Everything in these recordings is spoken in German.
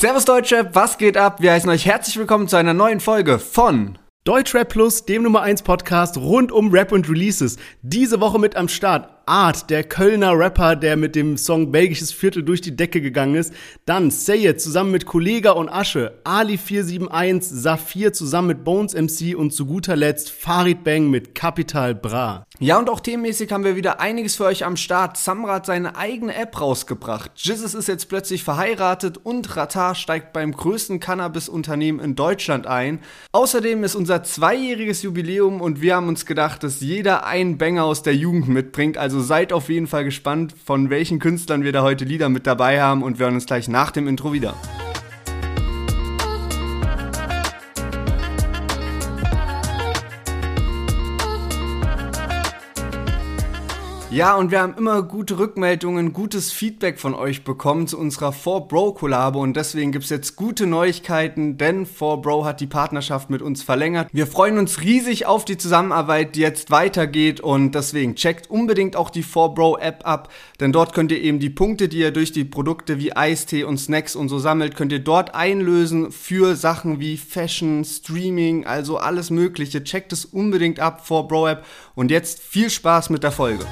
Servus Deutschrap, was geht ab? Wir heißen euch herzlich willkommen zu einer neuen Folge von Deutschrap Plus, dem Nummer 1 Podcast rund um Rap und Releases. Diese Woche mit am Start Art, der Kölner Rapper, der mit dem Song Belgisches Viertel durch die Decke gegangen ist. Dann Sayed zusammen mit Kollega und Asche, Ali471, Saphir zusammen mit Bones MC und zu guter Letzt Farid Bang mit Capital Bra. Ja, und auch themenmäßig haben wir wieder einiges für euch am Start. Samra hat seine eigene App rausgebracht. Jizzes ist jetzt plötzlich verheiratet und Ratar steigt beim größten Cannabis-Unternehmen in Deutschland ein. Außerdem ist unser zweijähriges Jubiläum und wir haben uns gedacht, dass jeder einen Banger aus der Jugend mitbringt. Also seid auf jeden Fall gespannt, von welchen Künstlern wir da heute Lieder mit dabei haben und wir hören uns gleich nach dem Intro wieder. Ja, und wir haben immer gute Rückmeldungen, gutes Feedback von euch bekommen zu unserer 4Bro-Kollabo und deswegen gibt's jetzt gute Neuigkeiten, denn 4Bro hat die Partnerschaft mit uns verlängert. Wir freuen uns riesig auf die Zusammenarbeit, die jetzt weitergeht und deswegen checkt unbedingt auch die 4Bro-App ab, denn dort könnt ihr eben die Punkte, die ihr durch die Produkte wie Eistee und Snacks und so sammelt, könnt ihr dort einlösen für Sachen wie Fashion, Streaming, also alles mögliche. Checkt es unbedingt ab, 4Bro-App und jetzt viel Spaß mit der Folge.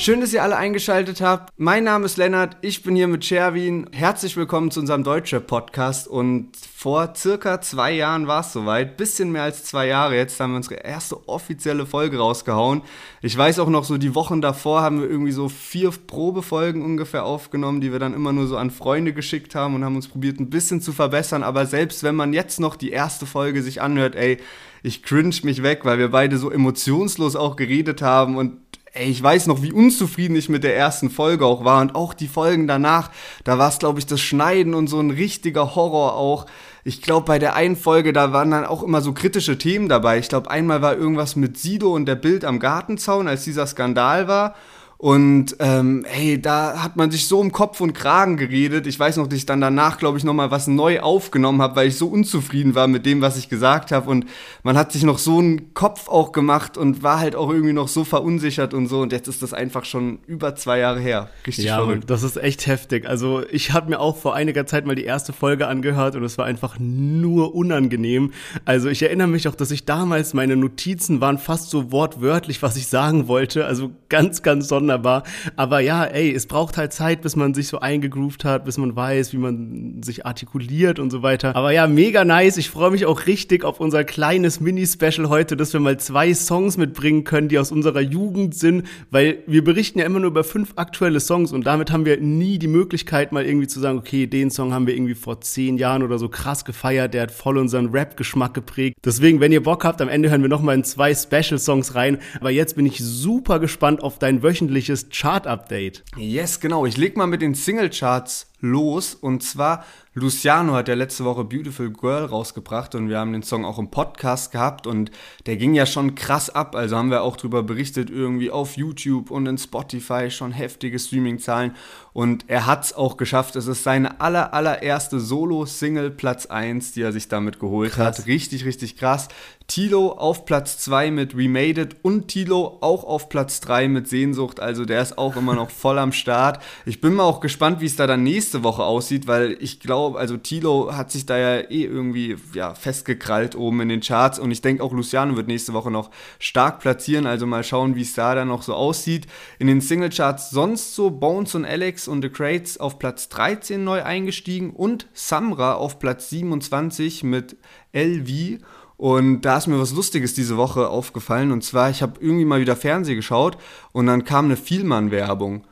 Schön, dass ihr alle eingeschaltet habt. Mein Name ist Lennart, ich bin hier mit Sherwin. Herzlich willkommen zu unserem Deutsche Podcast. Und vor circa zwei Jahren war es soweit, bisschen mehr als zwei Jahre jetzt, haben wir unsere erste offizielle Folge rausgehauen. Ich weiß auch noch, so die Wochen davor haben wir irgendwie so vier Probefolgen ungefähr aufgenommen, die wir dann immer nur so an Freunde geschickt haben und haben uns probiert, ein bisschen zu verbessern. Aber selbst wenn man jetzt noch die erste Folge sich anhört, ey, ich cringe mich weg, weil wir beide so emotionslos auch geredet haben und ey, ich weiß noch, wie unzufrieden ich mit der ersten Folge auch war und auch die Folgen danach, da war es, glaube ich, das Schneiden und so ein richtiger Horror auch. Ich glaube, bei der einen Folge, da waren dann auch immer so kritische Themen dabei. Ich glaube, einmal war irgendwas mit Sido und der Bild am Gartenzaun, als dieser Skandal war. Und ähm, hey, da hat man sich so im Kopf und Kragen geredet. Ich weiß noch, dass ich dann danach, glaube ich, nochmal was neu aufgenommen habe, weil ich so unzufrieden war mit dem, was ich gesagt habe. Und man hat sich noch so einen Kopf auch gemacht und war halt auch irgendwie noch so verunsichert und so. Und jetzt ist das einfach schon über zwei Jahre her. Richtig ja, verrückt. das ist echt heftig. Also ich habe mir auch vor einiger Zeit mal die erste Folge angehört und es war einfach nur unangenehm. Also ich erinnere mich auch, dass ich damals, meine Notizen waren fast so wortwörtlich, was ich sagen wollte. Also ganz, ganz sonderbar wunderbar. Aber ja, ey, es braucht halt Zeit, bis man sich so eingegroovt hat, bis man weiß, wie man sich artikuliert und so weiter. Aber ja, mega nice. Ich freue mich auch richtig auf unser kleines Mini-Special heute, dass wir mal zwei Songs mitbringen können, die aus unserer Jugend sind, weil wir berichten ja immer nur über fünf aktuelle Songs und damit haben wir nie die Möglichkeit, mal irgendwie zu sagen, okay, den Song haben wir irgendwie vor zehn Jahren oder so krass gefeiert, der hat voll unseren Rap-Geschmack geprägt. Deswegen, wenn ihr Bock habt, am Ende hören wir nochmal in zwei Special-Songs rein. Aber jetzt bin ich super gespannt auf dein wöchentliches wöchentliches Chart-Update. Yes, genau. Ich leg mal mit den Single-Charts los. Und zwar, Luciano hat ja letzte Woche Beautiful Girl rausgebracht und wir haben den Song auch im Podcast gehabt und der ging ja schon krass ab. Also haben wir auch darüber berichtet, irgendwie auf YouTube und in Spotify schon heftige Streaming-Zahlen. Und er hat es auch geschafft. Es ist seine aller, allererste Solo-Single Platz 1, die er sich damit geholt krass. hat. Richtig, richtig krass. Tilo auf Platz 2 mit We Made It und Tilo auch auf Platz 3 mit Sehnsucht. Also der ist auch immer noch voll am Start. Ich bin mal auch gespannt, wie es da dann nächstes nächste Woche aussieht, weil ich glaube, also Tilo hat sich da ja eh irgendwie ja, festgekrallt oben in den Charts und ich denke auch Luciano wird nächste Woche noch stark platzieren, also mal schauen, wie es da dann noch so aussieht. In den Singlecharts sonst so Bones und Alex und The Crates auf Platz 13 neu eingestiegen und Samra auf Platz 27 mit LV. Und da ist mir was Lustiges diese Woche aufgefallen. Und zwar, ich habe irgendwie mal wieder Fernsehen geschaut und dann kam eine Vielmann-Werbung.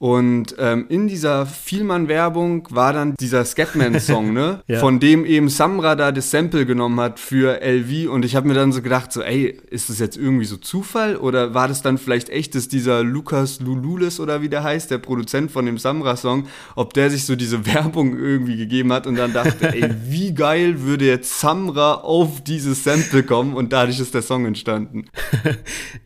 Und ähm, in dieser Vielmann-Werbung war dann dieser Scatman-Song, ne? ja. Von dem eben Samra da das Sample genommen hat für LV. Und ich habe mir dann so gedacht, so, ey, ist das jetzt irgendwie so Zufall? Oder war das dann vielleicht echt, dass dieser Lukas Lululis oder wie der heißt, der Produzent von dem Samra-Song, ob der sich so diese Werbung irgendwie gegeben hat und dann dachte, ey, wie geil würde jetzt Samra auf dieses Sample kommen? Und dadurch ist der Song entstanden.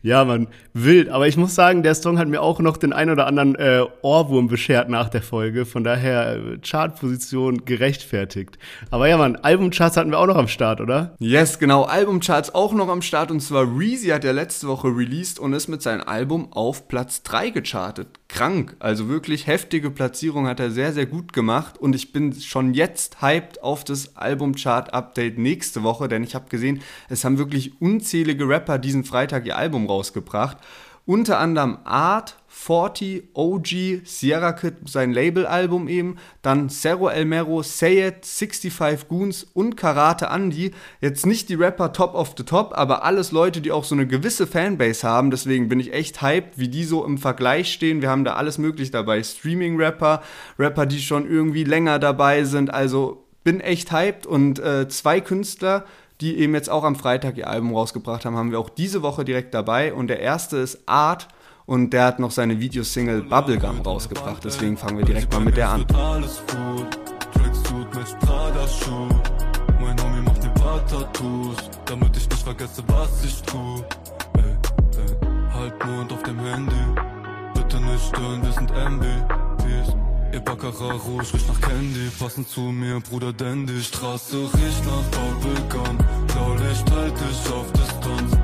ja, man, wild. Aber ich muss sagen, der Song hat mir auch noch den ein oder anderen äh, Ohrwurm beschert nach der Folge. Von daher äh, Chartposition gerechtfertigt. Aber ja, Mann, Albumcharts hatten wir auch noch am Start, oder? Yes, genau. Albumcharts auch noch am Start. Und zwar Reezy hat ja letzte Woche released und ist mit seinem Album auf Platz 3 gechartet. Krank. Also wirklich heftige Platzierung hat er sehr, sehr gut gemacht. Und ich bin schon jetzt hyped auf das Albumchart-Update nächste Woche, denn ich habe gesehen, es haben wirklich unzählige Rapper diesen Freitag ihr Album rausgebracht. Unter anderem Art, 40, OG, Sierra Kid, sein Labelalbum eben, dann Cerro El Mero, Say It, 65 Goons und Karate Andy. Jetzt nicht die Rapper top of the top, aber alles Leute, die auch so eine gewisse Fanbase haben. Deswegen bin ich echt hyped, wie die so im Vergleich stehen. Wir haben da alles möglich dabei. Streaming-Rapper, Rapper, die schon irgendwie länger dabei sind. Also bin echt hyped und äh, zwei Künstler, die eben jetzt auch am Freitag ihr Album rausgebracht haben, haben wir auch diese Woche direkt dabei. Und der erste ist Art und der hat noch seine Videosingle Bubblegum rausgebracht. Deswegen fangen wir direkt mal mit der an. Damit ich nicht vergesse, was ich tu. Ey, ey, halt auf dem Handy, bitte nicht stören, wir sind MBPs. Ihr Baccarat Rouge riecht nach Candy, passen zu mir, Bruder Dandy. Straße riecht nach Bubblegum, Blaulicht halt dich auf Distanz.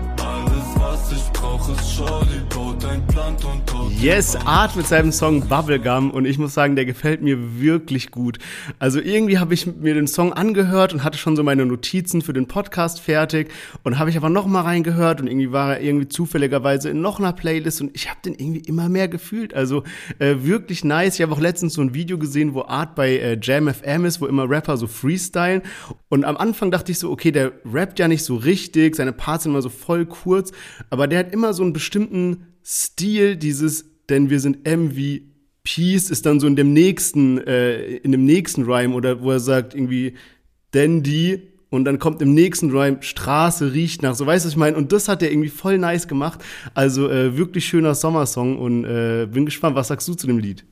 Yes, Art mit seinem Song Bubblegum und ich muss sagen, der gefällt mir wirklich gut. Also irgendwie habe ich mir den Song angehört und hatte schon so meine Notizen für den Podcast fertig und habe ich aber noch mal reingehört und irgendwie war er irgendwie zufälligerweise in noch einer Playlist und ich habe den irgendwie immer mehr gefühlt. Also äh, wirklich nice. Ich habe auch letztens so ein Video gesehen, wo Art bei äh, Jam FM ist, wo immer Rapper so freestylen und am Anfang dachte ich so, okay, der rappt ja nicht so richtig, seine Parts sind immer so voll kurz, aber der hat immer so einen bestimmten Stil, dieses, denn wir sind MVPs, ist dann so in dem nächsten, äh, in dem nächsten Rhyme oder wo er sagt irgendwie, denn die und dann kommt im nächsten Rhyme Straße riecht nach, so weißt du, was ich meine? Und das hat er irgendwie voll nice gemacht. Also äh, wirklich schöner Sommersong und äh, bin gespannt, was sagst du zu dem Lied?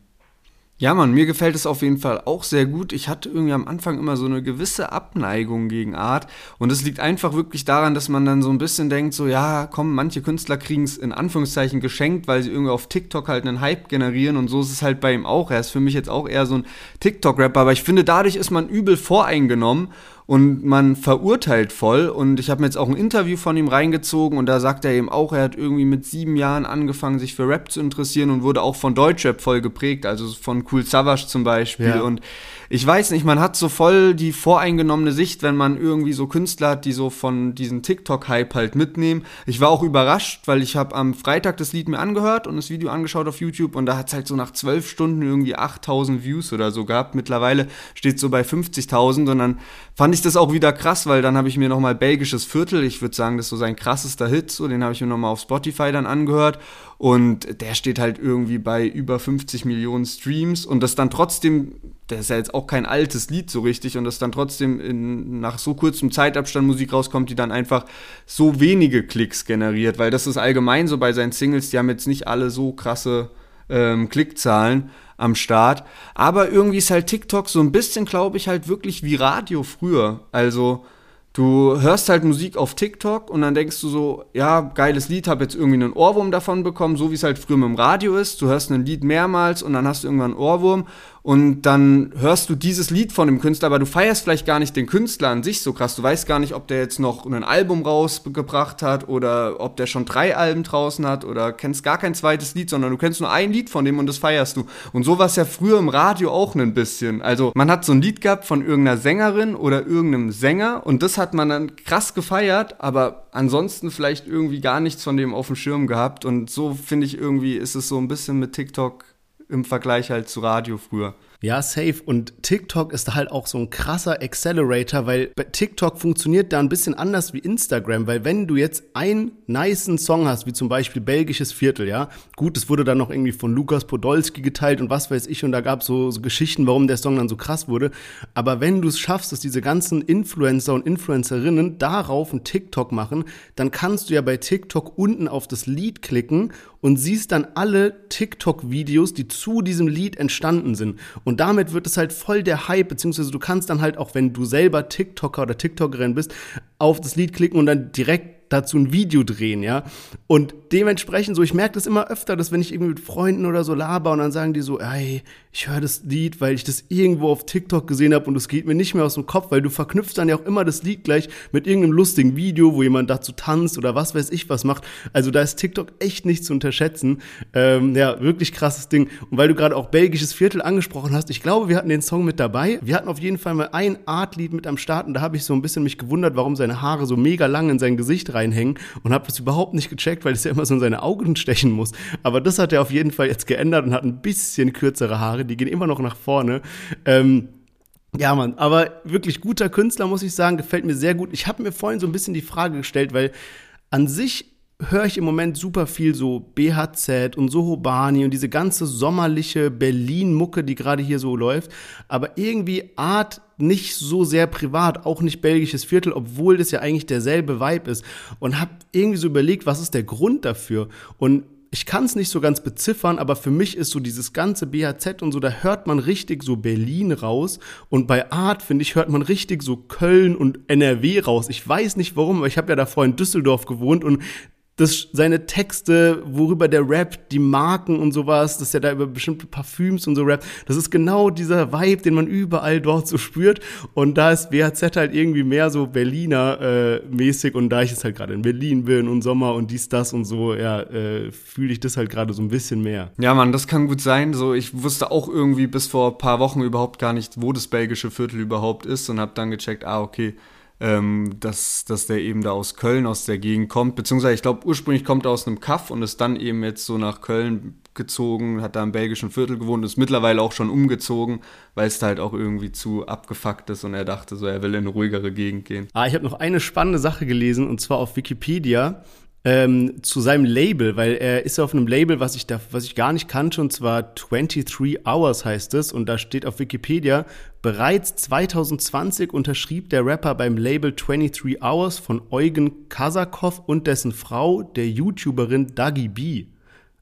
Ja, Mann, mir gefällt es auf jeden Fall auch sehr gut. Ich hatte irgendwie am Anfang immer so eine gewisse Abneigung gegen Art. Und es liegt einfach wirklich daran, dass man dann so ein bisschen denkt, so, ja, komm, manche Künstler kriegen es in Anführungszeichen geschenkt, weil sie irgendwie auf TikTok halt einen Hype generieren. Und so ist es halt bei ihm auch. Er ist für mich jetzt auch eher so ein TikTok-Rapper. Aber ich finde, dadurch ist man übel voreingenommen und man verurteilt voll. Und ich habe mir jetzt auch ein Interview von ihm reingezogen und da sagt er eben auch, er hat irgendwie mit sieben Jahren angefangen, sich für Rap zu interessieren und wurde auch von Deutschrap voll geprägt, also von Cool Savage zum Beispiel. Ja. Und ich weiß nicht, man hat so voll die voreingenommene Sicht, wenn man irgendwie so Künstler hat, die so von diesem TikTok-Hype halt mitnehmen. Ich war auch überrascht, weil ich habe am Freitag das Lied mir angehört und das Video angeschaut auf YouTube und da hat es halt so nach zwölf Stunden irgendwie 8000 Views oder so gehabt. Mittlerweile steht so bei 50.000 und dann fand ich das auch wieder krass, weil dann habe ich mir nochmal Belgisches Viertel, ich würde sagen, das ist so sein krassester Hit, so den habe ich mir nochmal auf Spotify dann angehört. Und der steht halt irgendwie bei über 50 Millionen Streams und das dann trotzdem der ist ja jetzt auch kein altes Lied so richtig und dass dann trotzdem in, nach so kurzem Zeitabstand Musik rauskommt, die dann einfach so wenige Klicks generiert, weil das ist allgemein so bei seinen Singles, die haben jetzt nicht alle so krasse ähm, Klickzahlen am Start, aber irgendwie ist halt TikTok so ein bisschen, glaube ich, halt wirklich wie Radio früher, also Du hörst halt Musik auf TikTok und dann denkst du so, ja, geiles Lied, hab jetzt irgendwie einen Ohrwurm davon bekommen, so wie es halt früher mit dem Radio ist. Du hörst ein Lied mehrmals und dann hast du irgendwann einen Ohrwurm und dann hörst du dieses Lied von dem Künstler, aber du feierst vielleicht gar nicht den Künstler an sich so krass. Du weißt gar nicht, ob der jetzt noch ein Album rausgebracht hat oder ob der schon drei Alben draußen hat oder kennst gar kein zweites Lied, sondern du kennst nur ein Lied von dem und das feierst du. Und so war es ja früher im Radio auch ein bisschen. Also man hat so ein Lied gehabt von irgendeiner Sängerin oder irgendeinem Sänger und das hat man dann krass gefeiert, aber ansonsten vielleicht irgendwie gar nichts von dem auf dem Schirm gehabt. Und so finde ich irgendwie ist es so ein bisschen mit TikTok im Vergleich halt zu Radio früher. Ja, safe. Und TikTok ist halt auch so ein krasser Accelerator, weil TikTok funktioniert da ein bisschen anders wie Instagram, weil wenn du jetzt einen niceen Song hast, wie zum Beispiel Belgisches Viertel, ja, gut, es wurde dann noch irgendwie von Lukas Podolski geteilt und was weiß ich, und da gab so, so Geschichten, warum der Song dann so krass wurde. Aber wenn du es schaffst, dass diese ganzen Influencer und Influencerinnen darauf einen TikTok machen, dann kannst du ja bei TikTok unten auf das Lied klicken und siehst dann alle TikTok-Videos, die zu diesem Lied entstanden sind. Damit wird es halt voll der Hype, beziehungsweise du kannst dann halt auch, wenn du selber TikToker oder TikTokerin bist, auf das Lied klicken und dann direkt dazu ein Video drehen, ja. Und dementsprechend so, ich merke das immer öfter, dass wenn ich irgendwie mit Freunden oder so laber und dann sagen die so, ey, ich höre das Lied, weil ich das irgendwo auf TikTok gesehen habe und es geht mir nicht mehr aus dem Kopf, weil du verknüpfst dann ja auch immer das Lied gleich mit irgendeinem lustigen Video, wo jemand dazu tanzt oder was weiß ich was macht. Also da ist TikTok echt nicht zu unterschätzen. Ähm, ja, wirklich krasses Ding. Und weil du gerade auch belgisches Viertel angesprochen hast, ich glaube, wir hatten den Song mit dabei. Wir hatten auf jeden Fall mal ein Artlied mit am Start und da habe ich so ein bisschen mich gewundert, warum seine Haare so mega lang in sein Gesicht reinhängen und habe das überhaupt nicht gecheckt, weil es ja immer so in seine Augen stechen muss. Aber das hat er auf jeden Fall jetzt geändert und hat ein bisschen kürzere Haare. Die gehen immer noch nach vorne. Ähm, ja, Mann, aber wirklich guter Künstler, muss ich sagen, gefällt mir sehr gut. Ich habe mir vorhin so ein bisschen die Frage gestellt, weil an sich höre ich im Moment super viel so BHZ und Sohobani und diese ganze sommerliche Berlin-Mucke, die gerade hier so läuft. Aber irgendwie Art nicht so sehr privat, auch nicht belgisches Viertel, obwohl das ja eigentlich derselbe Vibe ist. Und habe irgendwie so überlegt, was ist der Grund dafür? Und ich kann es nicht so ganz beziffern, aber für mich ist so dieses ganze BHZ und so, da hört man richtig so Berlin raus. Und bei Art, finde ich, hört man richtig so Köln und NRW raus. Ich weiß nicht warum, aber ich habe ja davor in Düsseldorf gewohnt und das, seine Texte, worüber der Rap, die Marken und sowas, dass er da über bestimmte Parfüms und so rappt, das ist genau dieser Vibe, den man überall dort so spürt. Und da ist WHZ halt irgendwie mehr so Berliner äh, und da ich jetzt halt gerade in Berlin bin und Sommer und dies, das und so, ja, äh, fühle ich das halt gerade so ein bisschen mehr. Ja, Mann, das kann gut sein. So, ich wusste auch irgendwie bis vor ein paar Wochen überhaupt gar nicht, wo das belgische Viertel überhaupt ist und habe dann gecheckt, ah, okay, ähm, dass, dass der eben da aus Köln, aus der Gegend kommt. Beziehungsweise ich glaube, ursprünglich kommt er aus einem Kaff und ist dann eben jetzt so nach Köln gezogen, hat da im belgischen Viertel gewohnt, ist mittlerweile auch schon umgezogen, weil es da halt auch irgendwie zu abgefuckt ist und er dachte so, er will in eine ruhigere Gegend gehen. Ah, ich habe noch eine spannende Sache gelesen und zwar auf Wikipedia ähm, zu seinem Label, weil er ist auf einem Label, was ich da, was ich gar nicht kannte, und zwar 23 Hours heißt es, und da steht auf Wikipedia, bereits 2020 unterschrieb der Rapper beim Label 23 Hours von Eugen Kasakov und dessen Frau, der YouTuberin Dagi B.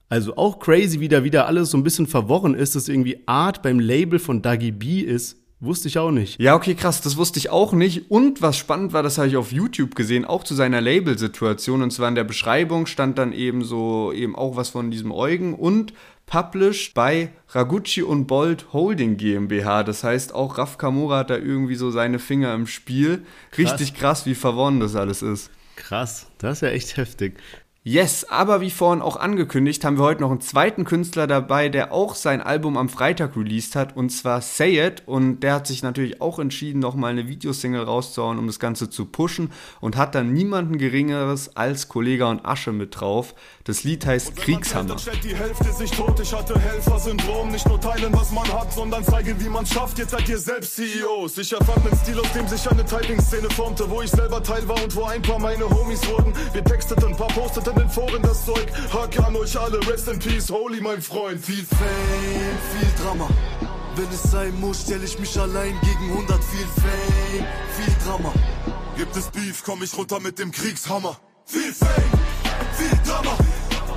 Also auch crazy, wie da wieder alles so ein bisschen verworren ist, dass irgendwie Art beim Label von Dagi B ist. Wusste ich auch nicht. Ja, okay, krass, das wusste ich auch nicht. Und was spannend war, das habe ich auf YouTube gesehen, auch zu seiner Label-Situation. Und zwar in der Beschreibung stand dann eben so, eben auch was von diesem Eugen und published bei Ragucci und Bold Holding GmbH. Das heißt, auch Raf Kamura hat da irgendwie so seine Finger im Spiel. Krass. Richtig krass, wie verworren das alles ist. Krass, das ist ja echt heftig. Yes, aber wie vorhin auch angekündigt, haben wir heute noch einen zweiten Künstler dabei, der auch sein Album am Freitag released hat, und zwar Say It. Und der hat sich natürlich auch entschieden, nochmal eine Videosingle rauszuhauen, um das Ganze zu pushen. Und hat dann niemanden Geringeres als Kollega und Asche mit drauf. Das Lied heißt Kriegshammer. Die Hälfte sich tot, ich hatte Helfer-Syndrom. Nicht nur teilen, was man hat, sondern zeigen, wie man schafft. Jetzt seid ihr selbst CEOs. Ich erfand einen Stil, aus dem sich eine Typing-Szene formte, wo ich selber Teil war und wo ein paar meine Homies wurden. Wir texteten, ein paar posteten den Foren das Zeug. Hack an euch alle, rest in peace, holy mein Freund. Viel Fame, viel Drama. Wenn es sein muss, stell ich mich allein gegen 100. Viel Fame, viel Drama. Gibt es Beef, komm ich runter mit dem Kriegshammer. Viel Fame, viel Drama.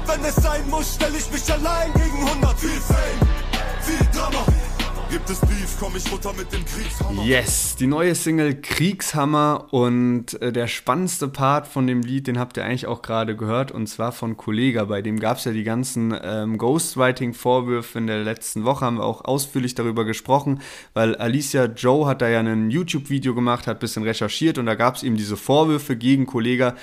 Wenn es sein muss, stell ich mich allein gegen 100. Viel Fame, viel Drama. Yes, die neue Single Kriegshammer und äh, der spannendste Part von dem Lied, den habt ihr eigentlich auch gerade gehört und zwar von Kollega. Bei dem gab es ja die ganzen ähm, Ghostwriting-Vorwürfe in der letzten Woche, haben wir auch ausführlich darüber gesprochen, weil Alicia Joe hat da ja ein YouTube-Video gemacht, hat ein bisschen recherchiert und da gab es eben diese Vorwürfe gegen Kollega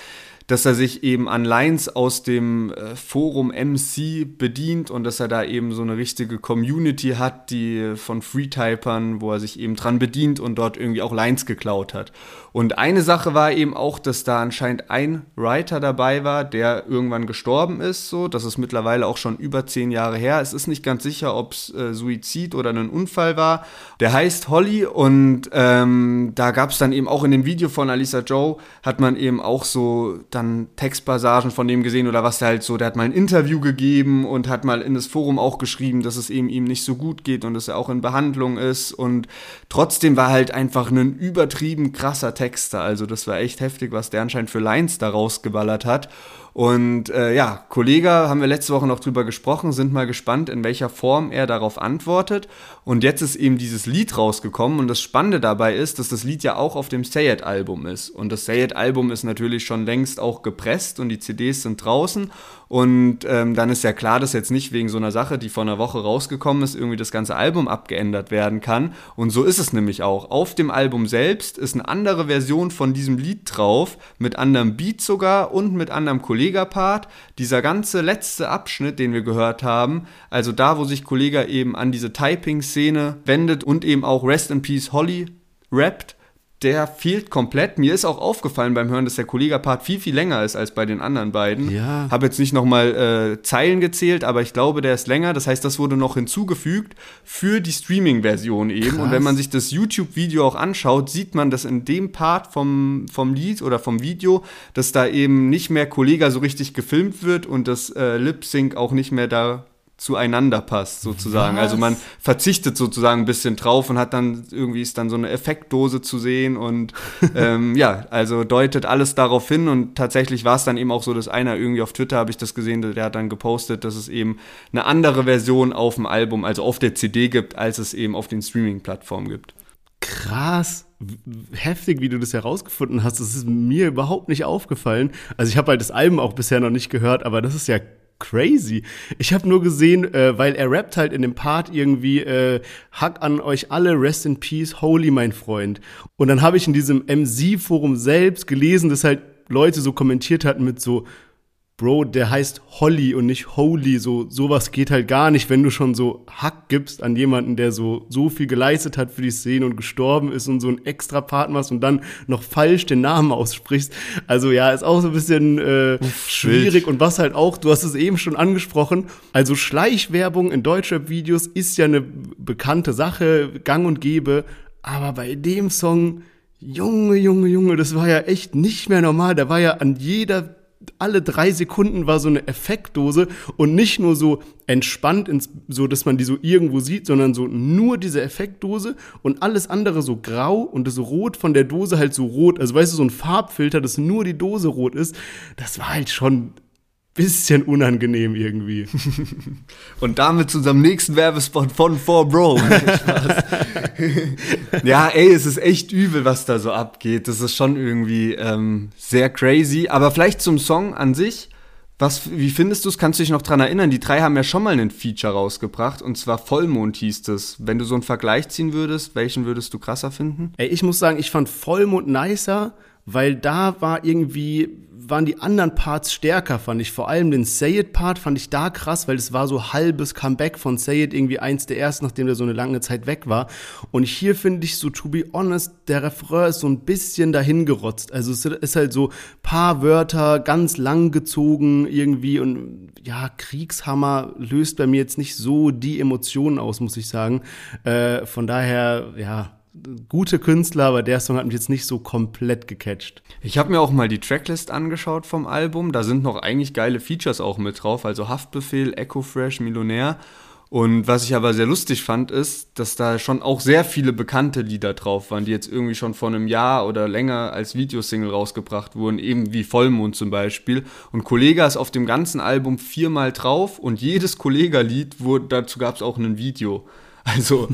dass er sich eben an Lines aus dem äh, Forum MC bedient und dass er da eben so eine richtige Community hat, die von Freetypern, wo er sich eben dran bedient und dort irgendwie auch Lines geklaut hat. Und eine Sache war eben auch, dass da anscheinend ein Writer dabei war, der irgendwann gestorben ist. So, das ist mittlerweile auch schon über zehn Jahre her. Es ist nicht ganz sicher, ob es äh, Suizid oder ein Unfall war. Der heißt Holly und ähm, da gab es dann eben auch in dem Video von Alisa Joe hat man eben auch so dann Textpassagen von dem gesehen oder was der halt so, der hat mal ein Interview gegeben und hat mal in das Forum auch geschrieben, dass es eben ihm nicht so gut geht und dass er auch in Behandlung ist und trotzdem war halt einfach ein übertrieben krasser Texter. Also das war echt heftig, was der anscheinend für Lines da rausgeballert hat. Und äh, ja, Kollege haben wir letzte Woche noch drüber gesprochen, sind mal gespannt, in welcher Form er darauf antwortet. Und jetzt ist eben dieses Lied rausgekommen und das Spannende dabei ist, dass das Lied ja auch auf dem Say-It-Album ist. Und das Say-It-Album ist natürlich schon längst auch gepresst und die CDs sind draußen. Und ähm, dann ist ja klar, dass jetzt nicht wegen so einer Sache, die vor einer Woche rausgekommen ist, irgendwie das ganze Album abgeändert werden kann. Und so ist es nämlich auch. Auf dem Album selbst ist eine andere Version von diesem Lied drauf, mit anderem Beat sogar und mit anderem Kollega-Part. Dieser ganze letzte Abschnitt, den wir gehört haben, also da, wo sich Kollega eben an diese Typing-Szene wendet und eben auch Rest in Peace Holly rappt, der fehlt komplett. Mir ist auch aufgefallen beim Hören, dass der Kollega-Part viel, viel länger ist als bei den anderen beiden. Ja. Habe jetzt nicht nochmal äh, Zeilen gezählt, aber ich glaube, der ist länger. Das heißt, das wurde noch hinzugefügt für die Streaming-Version eben. Krass. Und wenn man sich das YouTube-Video auch anschaut, sieht man, dass in dem Part vom, vom Lied oder vom Video, dass da eben nicht mehr Kollega so richtig gefilmt wird und das äh, Lip-Sync auch nicht mehr da zueinander passt, sozusagen. Was? Also man verzichtet sozusagen ein bisschen drauf und hat dann irgendwie ist dann so eine Effektdose zu sehen und ähm, ja, also deutet alles darauf hin und tatsächlich war es dann eben auch so, dass einer irgendwie auf Twitter habe ich das gesehen, der hat dann gepostet, dass es eben eine andere Version auf dem Album, also auf der CD gibt, als es eben auf den Streaming-Plattformen gibt. Krass. Heftig, wie du das herausgefunden hast. Das ist mir überhaupt nicht aufgefallen. Also ich habe halt das Album auch bisher noch nicht gehört, aber das ist ja crazy. Ich habe nur gesehen, äh, weil er rappt halt in dem Part irgendwie äh, Hack an euch alle, rest in peace, holy mein Freund. Und dann habe ich in diesem MC-Forum selbst gelesen, dass halt Leute so kommentiert hatten mit so Bro, der heißt Holly und nicht Holy. So, sowas geht halt gar nicht, wenn du schon so Hack gibst an jemanden, der so, so viel geleistet hat für die Szene und gestorben ist und so einen extra Part machst und dann noch falsch den Namen aussprichst. Also ja, ist auch so ein bisschen äh, schwierig. Und was halt auch, du hast es eben schon angesprochen, also Schleichwerbung in Deutschrap-Videos ist ja eine bekannte Sache, gang und gäbe. Aber bei dem Song, Junge, Junge, Junge, das war ja echt nicht mehr normal. Da war ja an jeder alle drei Sekunden war so eine Effektdose und nicht nur so entspannt, ins, so dass man die so irgendwo sieht, sondern so nur diese Effektdose und alles andere so grau und das Rot von der Dose halt so rot. Also weißt du, so ein Farbfilter, dass nur die Dose rot ist. Das war halt schon bisschen unangenehm irgendwie. Und damit zu unserem nächsten Werbespot von 4Bro. Spaß. ja, ey, es ist echt übel, was da so abgeht. Das ist schon irgendwie ähm, sehr crazy. Aber vielleicht zum Song an sich. Was, wie findest du es? Kannst du dich noch dran erinnern? Die drei haben ja schon mal einen Feature rausgebracht und zwar Vollmond hieß es. Wenn du so einen Vergleich ziehen würdest, welchen würdest du krasser finden? Ey, ich muss sagen, ich fand Vollmond nicer, weil da war irgendwie, waren die anderen Parts stärker, fand ich. Vor allem den Say It-Part fand ich da krass, weil es war so halbes Comeback von Say It, irgendwie eins der ersten, nachdem der so eine lange Zeit weg war. Und hier finde ich so, to be honest, der Refrain ist so ein bisschen dahingerotzt. Also es ist halt so paar Wörter, ganz lang gezogen irgendwie und ja, Kriegshammer löst bei mir jetzt nicht so die Emotionen aus, muss ich sagen. Äh, von daher, ja, gute Künstler, aber der Song hat mich jetzt nicht so komplett gecatcht. Ich habe mir auch mal die Tracklist angeschaut vom Album. Da sind noch eigentlich geile Features auch mit drauf. Also Haftbefehl, Echo Fresh, Millionär. Und was ich aber sehr lustig fand, ist, dass da schon auch sehr viele bekannte Lieder drauf waren, die jetzt irgendwie schon vor einem Jahr oder länger als Videosingle rausgebracht wurden, eben wie Vollmond zum Beispiel. Und Kollega ist auf dem ganzen Album viermal drauf und jedes Kollega-Lied, dazu gab es auch ein Video. Also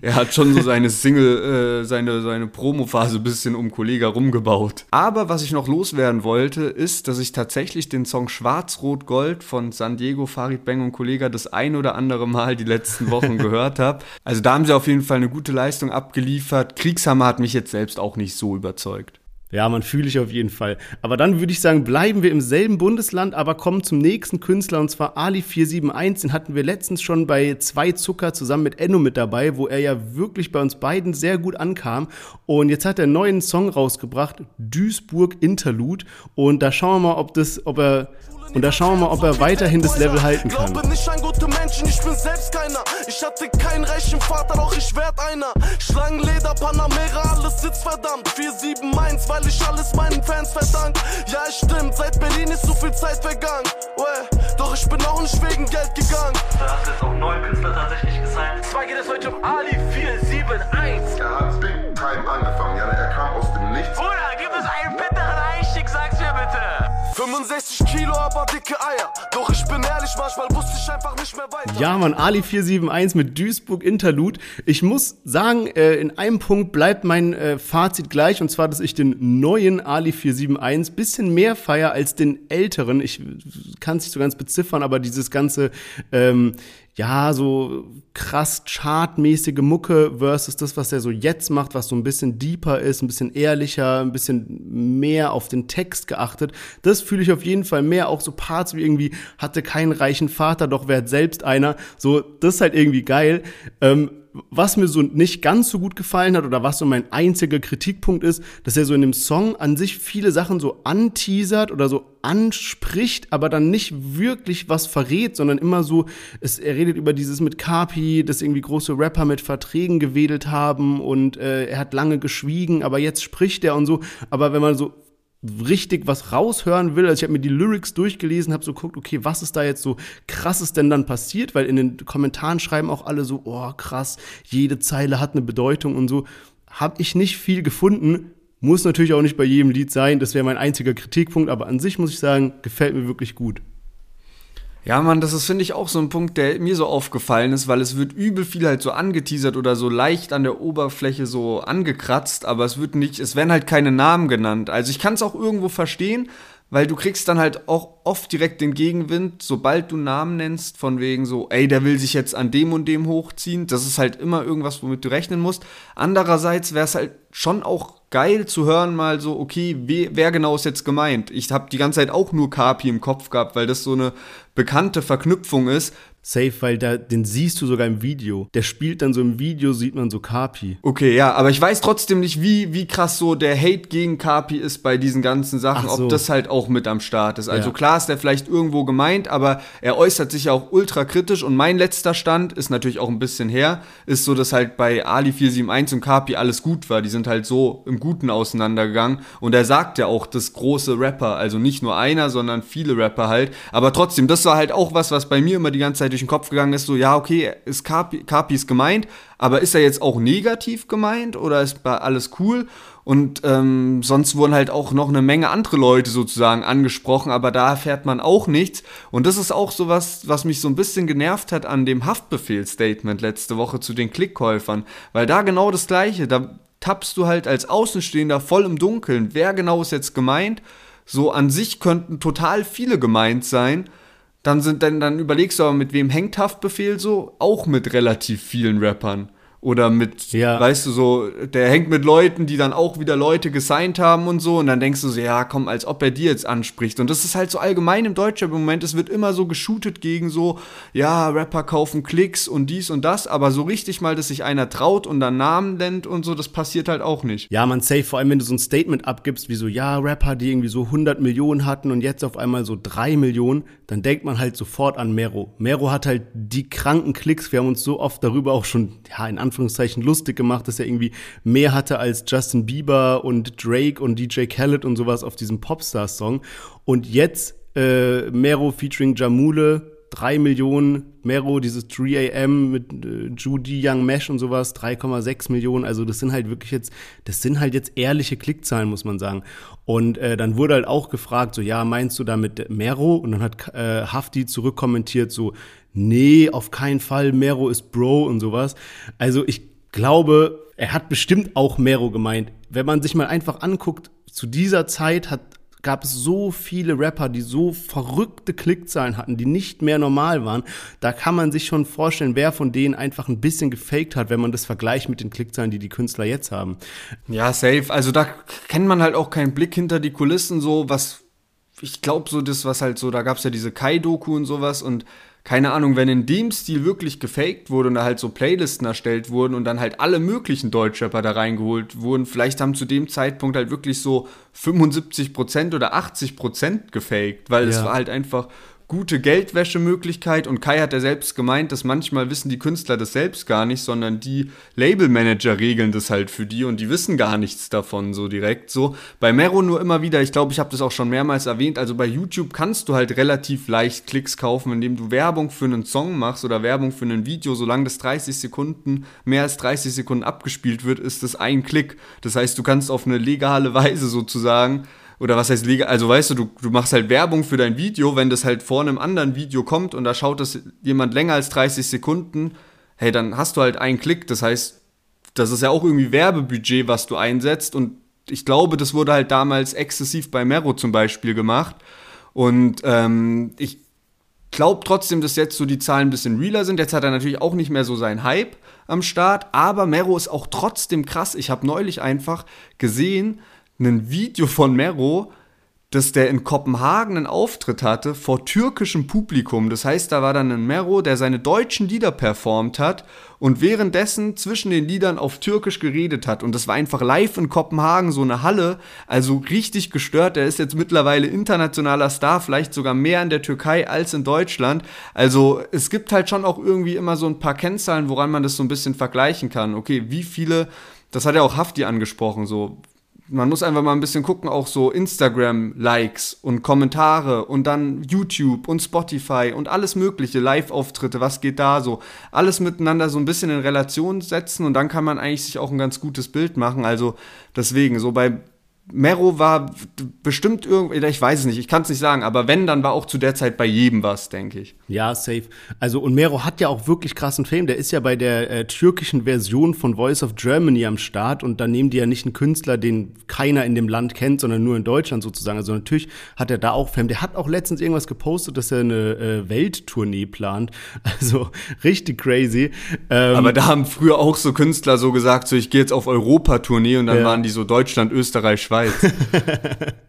er hat schon so seine Single, äh, seine, seine Promo-Phase ein bisschen um Kollega rumgebaut. Aber was ich noch loswerden wollte, ist, dass ich tatsächlich den Song Schwarz-Rot-Gold von San Diego, Farid Bang und Kollega das ein oder andere Mal die letzten Wochen gehört habe. Also da haben sie auf jeden Fall eine gute Leistung abgeliefert. Kriegshammer hat mich jetzt selbst auch nicht so überzeugt. Ja, man fühle ich auf jeden Fall. Aber dann würde ich sagen, bleiben wir im selben Bundesland, aber kommen zum nächsten Künstler und zwar Ali471. Den hatten wir letztens schon bei Zwei Zucker zusammen mit Enno mit dabei, wo er ja wirklich bei uns beiden sehr gut ankam. Und jetzt hat er einen neuen Song rausgebracht, Duisburg Interlude. Und da schauen wir mal, ob das, ob er und da schauen wir mal, ob er weiterhin das Level halten kann. Glaube nicht an gute Menschen, ich bin selbst keiner. Ich hatte keinen reichen Vater, doch ich werd einer. Schlangenleder, Panamera, alles sitzt verdammt. 471, weil ich alles meinen Fans verdank. Ja, es stimmt, seit Berlin ist so viel Zeit vergangen. Uäh, doch ich bin auch nicht wegen Geld gegangen. Da hast du jetzt auch neue Künstler tatsächlich gesigned. Zwar geht es heute um Ali 471. Er hat Big Time angefangen, 65 Kilo aber dicke Eier. Doch ich bin ehrlich, manchmal wusste ich einfach nicht mehr weiter. Ja, Mann, Ali 471 mit Duisburg Interlude. Ich muss sagen, äh, in einem Punkt bleibt mein äh, Fazit gleich, und zwar, dass ich den neuen Ali 471 bisschen mehr feier als den älteren. Ich kann es nicht so ganz beziffern, aber dieses ganze, ähm, ja, so krass chartmäßige Mucke versus das, was er so jetzt macht, was so ein bisschen deeper ist, ein bisschen ehrlicher, ein bisschen mehr auf den Text geachtet. Das fühle ich auf jeden Fall mehr. Auch so Parts wie irgendwie hatte keinen reichen Vater, doch wer selbst einer. So, das ist halt irgendwie geil. Ähm, was mir so nicht ganz so gut gefallen hat oder was so mein einziger Kritikpunkt ist, dass er so in dem Song an sich viele Sachen so anteasert oder so anspricht, aber dann nicht wirklich was verrät, sondern immer so, es, er redet über dieses mit Kapi, dass irgendwie große Rapper mit Verträgen gewedelt haben und äh, er hat lange geschwiegen, aber jetzt spricht er und so. Aber wenn man so richtig was raushören will. Also ich habe mir die Lyrics durchgelesen, habe so geguckt, okay, was ist da jetzt so krasses denn dann passiert? Weil in den Kommentaren schreiben auch alle so, oh krass, jede Zeile hat eine Bedeutung und so. Habe ich nicht viel gefunden. Muss natürlich auch nicht bei jedem Lied sein. Das wäre mein einziger Kritikpunkt. Aber an sich muss ich sagen, gefällt mir wirklich gut. Ja, Mann, das ist, finde ich, auch so ein Punkt, der mir so aufgefallen ist, weil es wird übel viel halt so angeteasert oder so leicht an der Oberfläche so angekratzt, aber es wird nicht, es werden halt keine Namen genannt. Also ich kann es auch irgendwo verstehen, weil du kriegst dann halt auch oft direkt den Gegenwind, sobald du Namen nennst, von wegen so, ey, der will sich jetzt an dem und dem hochziehen. Das ist halt immer irgendwas, womit du rechnen musst. Andererseits wäre es halt schon auch geil zu hören, mal so, okay, wer, genau ist jetzt gemeint? Ich habe die ganze Zeit auch nur Kapi im Kopf gehabt, weil das so eine bekannte Verknüpfung ist. Safe, weil da, den siehst du sogar im Video. Der spielt dann so im Video, sieht man so Kapi. Okay, ja, aber ich weiß trotzdem nicht, wie, wie krass so der Hate gegen Kapi ist bei diesen ganzen Sachen, so. ob das halt auch mit am Start ist. Also ja. klar ist der vielleicht irgendwo gemeint, aber er äußert sich ja auch ultra kritisch und mein letzter Stand ist natürlich auch ein bisschen her, ist so, dass halt bei Ali 471 und Kapi alles gut war. Die sind halt so im Guten auseinandergegangen und er sagt ja auch, das große Rapper, also nicht nur einer, sondern viele Rapper halt, aber trotzdem, das war halt auch was, was bei mir immer die ganze Zeit durch den Kopf gegangen ist, so, ja, okay, ist Kapi, ist gemeint, aber ist er jetzt auch negativ gemeint oder ist alles cool? Und ähm, sonst wurden halt auch noch eine Menge andere Leute sozusagen angesprochen, aber da erfährt man auch nichts. Und das ist auch so was, was mich so ein bisschen genervt hat an dem Haftbefehl-Statement letzte Woche zu den Klickkäufern. Weil da genau das Gleiche, da tappst du halt als Außenstehender voll im Dunkeln. Wer genau ist jetzt gemeint? So an sich könnten total viele gemeint sein dann sind dann, dann überlegst du aber, mit wem hängt Haftbefehl so? Auch mit relativ vielen Rappern. Oder mit, ja. weißt du, so, der hängt mit Leuten, die dann auch wieder Leute gesigned haben und so. Und dann denkst du so, ja, komm, als ob er dir jetzt anspricht. Und das ist halt so allgemein im Deutschen Moment. Es wird immer so geshootet gegen so, ja, Rapper kaufen Klicks und dies und das. Aber so richtig mal, dass sich einer traut und dann Namen nennt und so, das passiert halt auch nicht. Ja, man safe, vor allem wenn du so ein Statement abgibst, wie so, ja, Rapper, die irgendwie so 100 Millionen hatten und jetzt auf einmal so 3 Millionen, dann denkt man halt sofort an Mero. Mero hat halt die kranken Klicks. Wir haben uns so oft darüber auch schon, ja, in Anführungszeichen lustig gemacht, dass er irgendwie mehr hatte als Justin Bieber und Drake und DJ Khaled und sowas auf diesem Popstar-Song. Und jetzt äh, Mero featuring Jamule, 3 Millionen, Mero, dieses 3am mit äh, Judy Young Mesh und sowas, 3,6 Millionen. Also das sind halt wirklich jetzt, das sind halt jetzt ehrliche Klickzahlen, muss man sagen. Und äh, dann wurde halt auch gefragt, so, ja, meinst du damit Mero? Und dann hat äh, Hafti zurückkommentiert, so, nee, auf keinen Fall, Mero ist Bro und sowas. Also ich glaube, er hat bestimmt auch Mero gemeint. Wenn man sich mal einfach anguckt, zu dieser Zeit hat gab es so viele Rapper, die so verrückte Klickzahlen hatten, die nicht mehr normal waren. Da kann man sich schon vorstellen, wer von denen einfach ein bisschen gefaked hat, wenn man das vergleicht mit den Klickzahlen, die die Künstler jetzt haben. Ja, safe. Also da kennt man halt auch keinen Blick hinter die Kulissen, so was, ich glaube so das, was halt so, da gab es ja diese Kai-Doku und sowas und keine Ahnung, wenn in dem Stil wirklich gefaked wurde und da halt so Playlisten erstellt wurden und dann halt alle möglichen Deutschrapper da reingeholt wurden, vielleicht haben zu dem Zeitpunkt halt wirklich so 75% oder 80% gefaked, weil ja. es war halt einfach gute Geldwäschemöglichkeit und Kai hat ja selbst gemeint, dass manchmal wissen die Künstler das selbst gar nicht, sondern die Labelmanager regeln das halt für die und die wissen gar nichts davon so direkt so. Bei Mero nur immer wieder, ich glaube, ich habe das auch schon mehrmals erwähnt, also bei YouTube kannst du halt relativ leicht Klicks kaufen, indem du Werbung für einen Song machst oder Werbung für ein Video, solange das 30 Sekunden, mehr als 30 Sekunden abgespielt wird, ist das ein Klick. Das heißt, du kannst auf eine legale Weise sozusagen oder was heißt legal, also weißt du, du, du machst halt Werbung für dein Video, wenn das halt vor einem anderen Video kommt und da schaut das jemand länger als 30 Sekunden, hey, dann hast du halt einen Klick, das heißt, das ist ja auch irgendwie Werbebudget, was du einsetzt und ich glaube, das wurde halt damals exzessiv bei Mero zum Beispiel gemacht und ähm, ich glaube trotzdem, dass jetzt so die Zahlen ein bisschen realer sind. Jetzt hat er natürlich auch nicht mehr so seinen Hype am Start, aber Mero ist auch trotzdem krass. Ich habe neulich einfach gesehen, ein Video von Mero, dass der in Kopenhagen einen Auftritt hatte vor türkischem Publikum. Das heißt, da war dann ein Mero, der seine deutschen Lieder performt hat und währenddessen zwischen den Liedern auf Türkisch geredet hat. Und das war einfach live in Kopenhagen, so eine Halle, also richtig gestört. Der ist jetzt mittlerweile internationaler Star, vielleicht sogar mehr in der Türkei als in Deutschland. Also es gibt halt schon auch irgendwie immer so ein paar Kennzahlen, woran man das so ein bisschen vergleichen kann. Okay, wie viele, das hat ja auch Hafti angesprochen, so man muss einfach mal ein bisschen gucken, auch so Instagram-Likes und Kommentare und dann YouTube und Spotify und alles mögliche, Live-Auftritte, was geht da so, alles miteinander so ein bisschen in Relation setzen und dann kann man eigentlich sich auch ein ganz gutes Bild machen. Also deswegen, so bei Mero war bestimmt irgendwie, ich weiß es nicht, ich kann es nicht sagen, aber wenn, dann war auch zu der Zeit bei jedem was, denke ich. Ja, safe. Also und Mero hat ja auch wirklich krassen Fame. Der ist ja bei der äh, türkischen Version von Voice of Germany am Start und da nehmen die ja nicht einen Künstler, den keiner in dem Land kennt, sondern nur in Deutschland sozusagen. Also natürlich hat er da auch Fame. Der hat auch letztens irgendwas gepostet, dass er eine äh, Welttournee plant. Also richtig crazy. Ähm, aber da haben früher auch so Künstler so gesagt, so ich gehe jetzt auf Europatournee und dann ja. waren die so Deutschland, Österreich, Schweiz.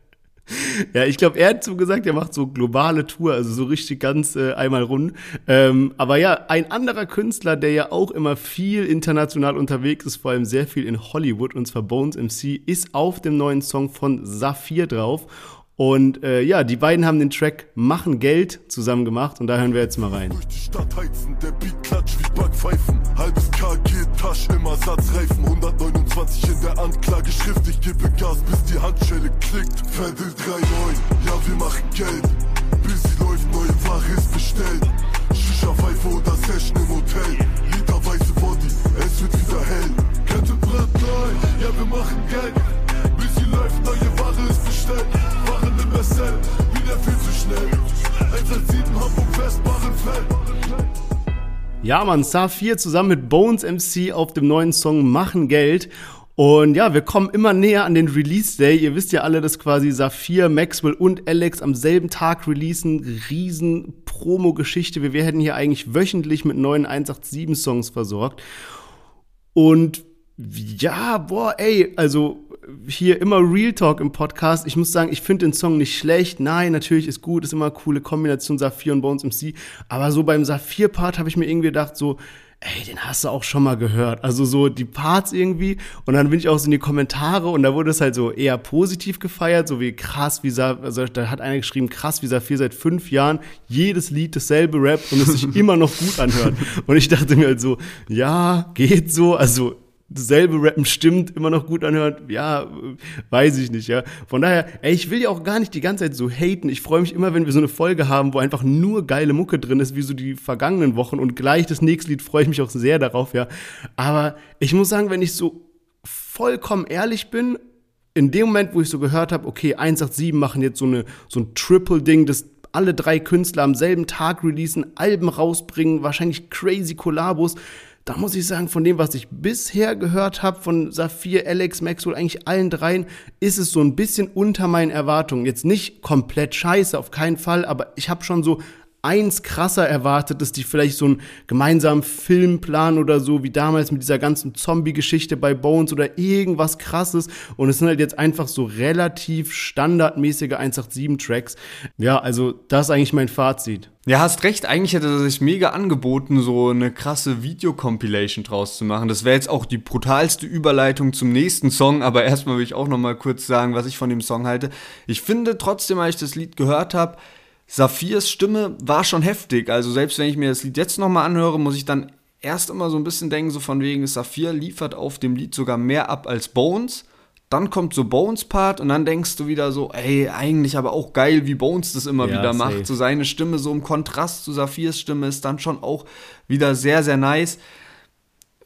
Ja, ich glaube, er hat so gesagt, er macht so globale Tour, also so richtig ganz äh, einmal rund. Ähm, aber ja, ein anderer Künstler, der ja auch immer viel international unterwegs ist, vor allem sehr viel in Hollywood, und zwar Bones MC, ist auf dem neuen Song von Saphir drauf. Und äh, ja, die beiden haben den Track Machen Geld zusammen gemacht und da hören wir jetzt mal rein. Durch die Stadt heizen, der Beat klatscht wie Backpfeifen. Halbes KG, Tasch im Ersatzreifen. 129 in der Anklage, Schrift, ich gebe Gas, bis die Handschelle klickt. Ferdel 3-9, ja, wir machen Geld. Sie läuft, neue Ware ist bestellt. Shisha, Pfeife oder Session im Hotel. Liter weiße Body, es wird wieder hell. Kette brennt neu, ja, wir machen Geld. Ja, man, Star 4 zusammen mit Bones MC auf dem neuen Song Machen Geld. Und ja, wir kommen immer näher an den Release Day. Ihr wisst ja alle, dass quasi Saphir, Maxwell und Alex am selben Tag releasen. Riesen Promo-Geschichte. Wir werden hier eigentlich wöchentlich mit neuen 187-Songs versorgt. Und ja, boah, ey, also hier immer Real Talk im Podcast. Ich muss sagen, ich finde den Song nicht schlecht. Nein, natürlich ist gut, ist immer eine coole Kombination Saphir und Bones MC. Aber so beim Saphir-Part habe ich mir irgendwie gedacht, so, ey, den hast du auch schon mal gehört. Also so die Parts irgendwie. Und dann bin ich auch so in die Kommentare und da wurde es halt so eher positiv gefeiert, so wie krass, wie Saphir, also da hat einer geschrieben, krass, wie Saphir seit fünf Jahren jedes Lied dasselbe rappt und es sich immer noch gut anhört. Und ich dachte mir halt so, ja, geht so. Also dasselbe Rappen stimmt, immer noch gut anhört, ja, weiß ich nicht, ja. Von daher, ey, ich will ja auch gar nicht die ganze Zeit so haten. Ich freue mich immer, wenn wir so eine Folge haben, wo einfach nur geile Mucke drin ist, wie so die vergangenen Wochen und gleich das nächste Lied freue ich mich auch sehr darauf, ja. Aber ich muss sagen, wenn ich so vollkommen ehrlich bin, in dem Moment, wo ich so gehört habe, okay, 187 machen jetzt so eine so ein Triple-Ding, das alle drei Künstler am selben Tag releasen, Alben rausbringen, wahrscheinlich crazy Kollabos, da muss ich sagen, von dem, was ich bisher gehört habe, von Saphir, Alex, Maxwell, eigentlich allen dreien, ist es so ein bisschen unter meinen Erwartungen. Jetzt nicht komplett scheiße, auf keinen Fall, aber ich habe schon so eins krasser erwartet, dass die vielleicht so einen gemeinsamen Film planen oder so, wie damals mit dieser ganzen Zombie-Geschichte bei Bones oder irgendwas krasses. Und es sind halt jetzt einfach so relativ standardmäßige 187-Tracks. Ja, also das ist eigentlich mein Fazit. Ja, hast recht. Eigentlich hätte es sich mega angeboten, so eine krasse Videocompilation draus zu machen. Das wäre jetzt auch die brutalste Überleitung zum nächsten Song. Aber erstmal will ich auch noch mal kurz sagen, was ich von dem Song halte. Ich finde trotzdem, als ich das Lied gehört habe, Saphirs Stimme war schon heftig. Also selbst wenn ich mir das Lied jetzt noch mal anhöre, muss ich dann erst immer so ein bisschen denken, so von wegen, Saphir liefert auf dem Lied sogar mehr ab als Bones dann kommt so Bones Part und dann denkst du wieder so, ey, eigentlich aber auch geil, wie Bones das immer ja, wieder safe. macht. So seine Stimme so im Kontrast zu Saphirs Stimme ist dann schon auch wieder sehr, sehr nice.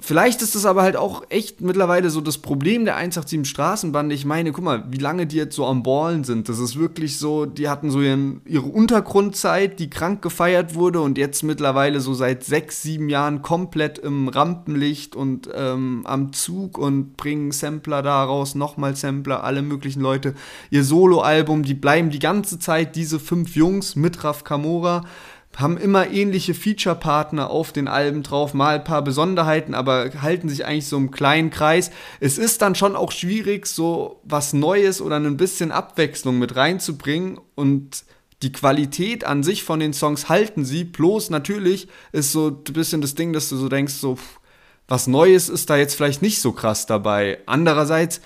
Vielleicht ist es aber halt auch echt mittlerweile so das Problem der 187 Straßenbande. Ich meine, guck mal, wie lange die jetzt so am Ballen sind. Das ist wirklich so, die hatten so ihren, ihre Untergrundzeit, die krank gefeiert wurde und jetzt mittlerweile so seit sechs, sieben Jahren komplett im Rampenlicht und ähm, am Zug und bringen Sampler daraus, nochmal Sampler, alle möglichen Leute. Ihr Soloalbum, die bleiben die ganze Zeit diese fünf Jungs mit Raf Kamora haben immer ähnliche Feature-Partner auf den Alben drauf, mal ein paar Besonderheiten, aber halten sich eigentlich so im kleinen Kreis. Es ist dann schon auch schwierig, so was Neues oder ein bisschen Abwechslung mit reinzubringen und die Qualität an sich von den Songs halten sie, bloß natürlich ist so ein bisschen das Ding, dass du so denkst, so was Neues ist da jetzt vielleicht nicht so krass dabei. Andererseits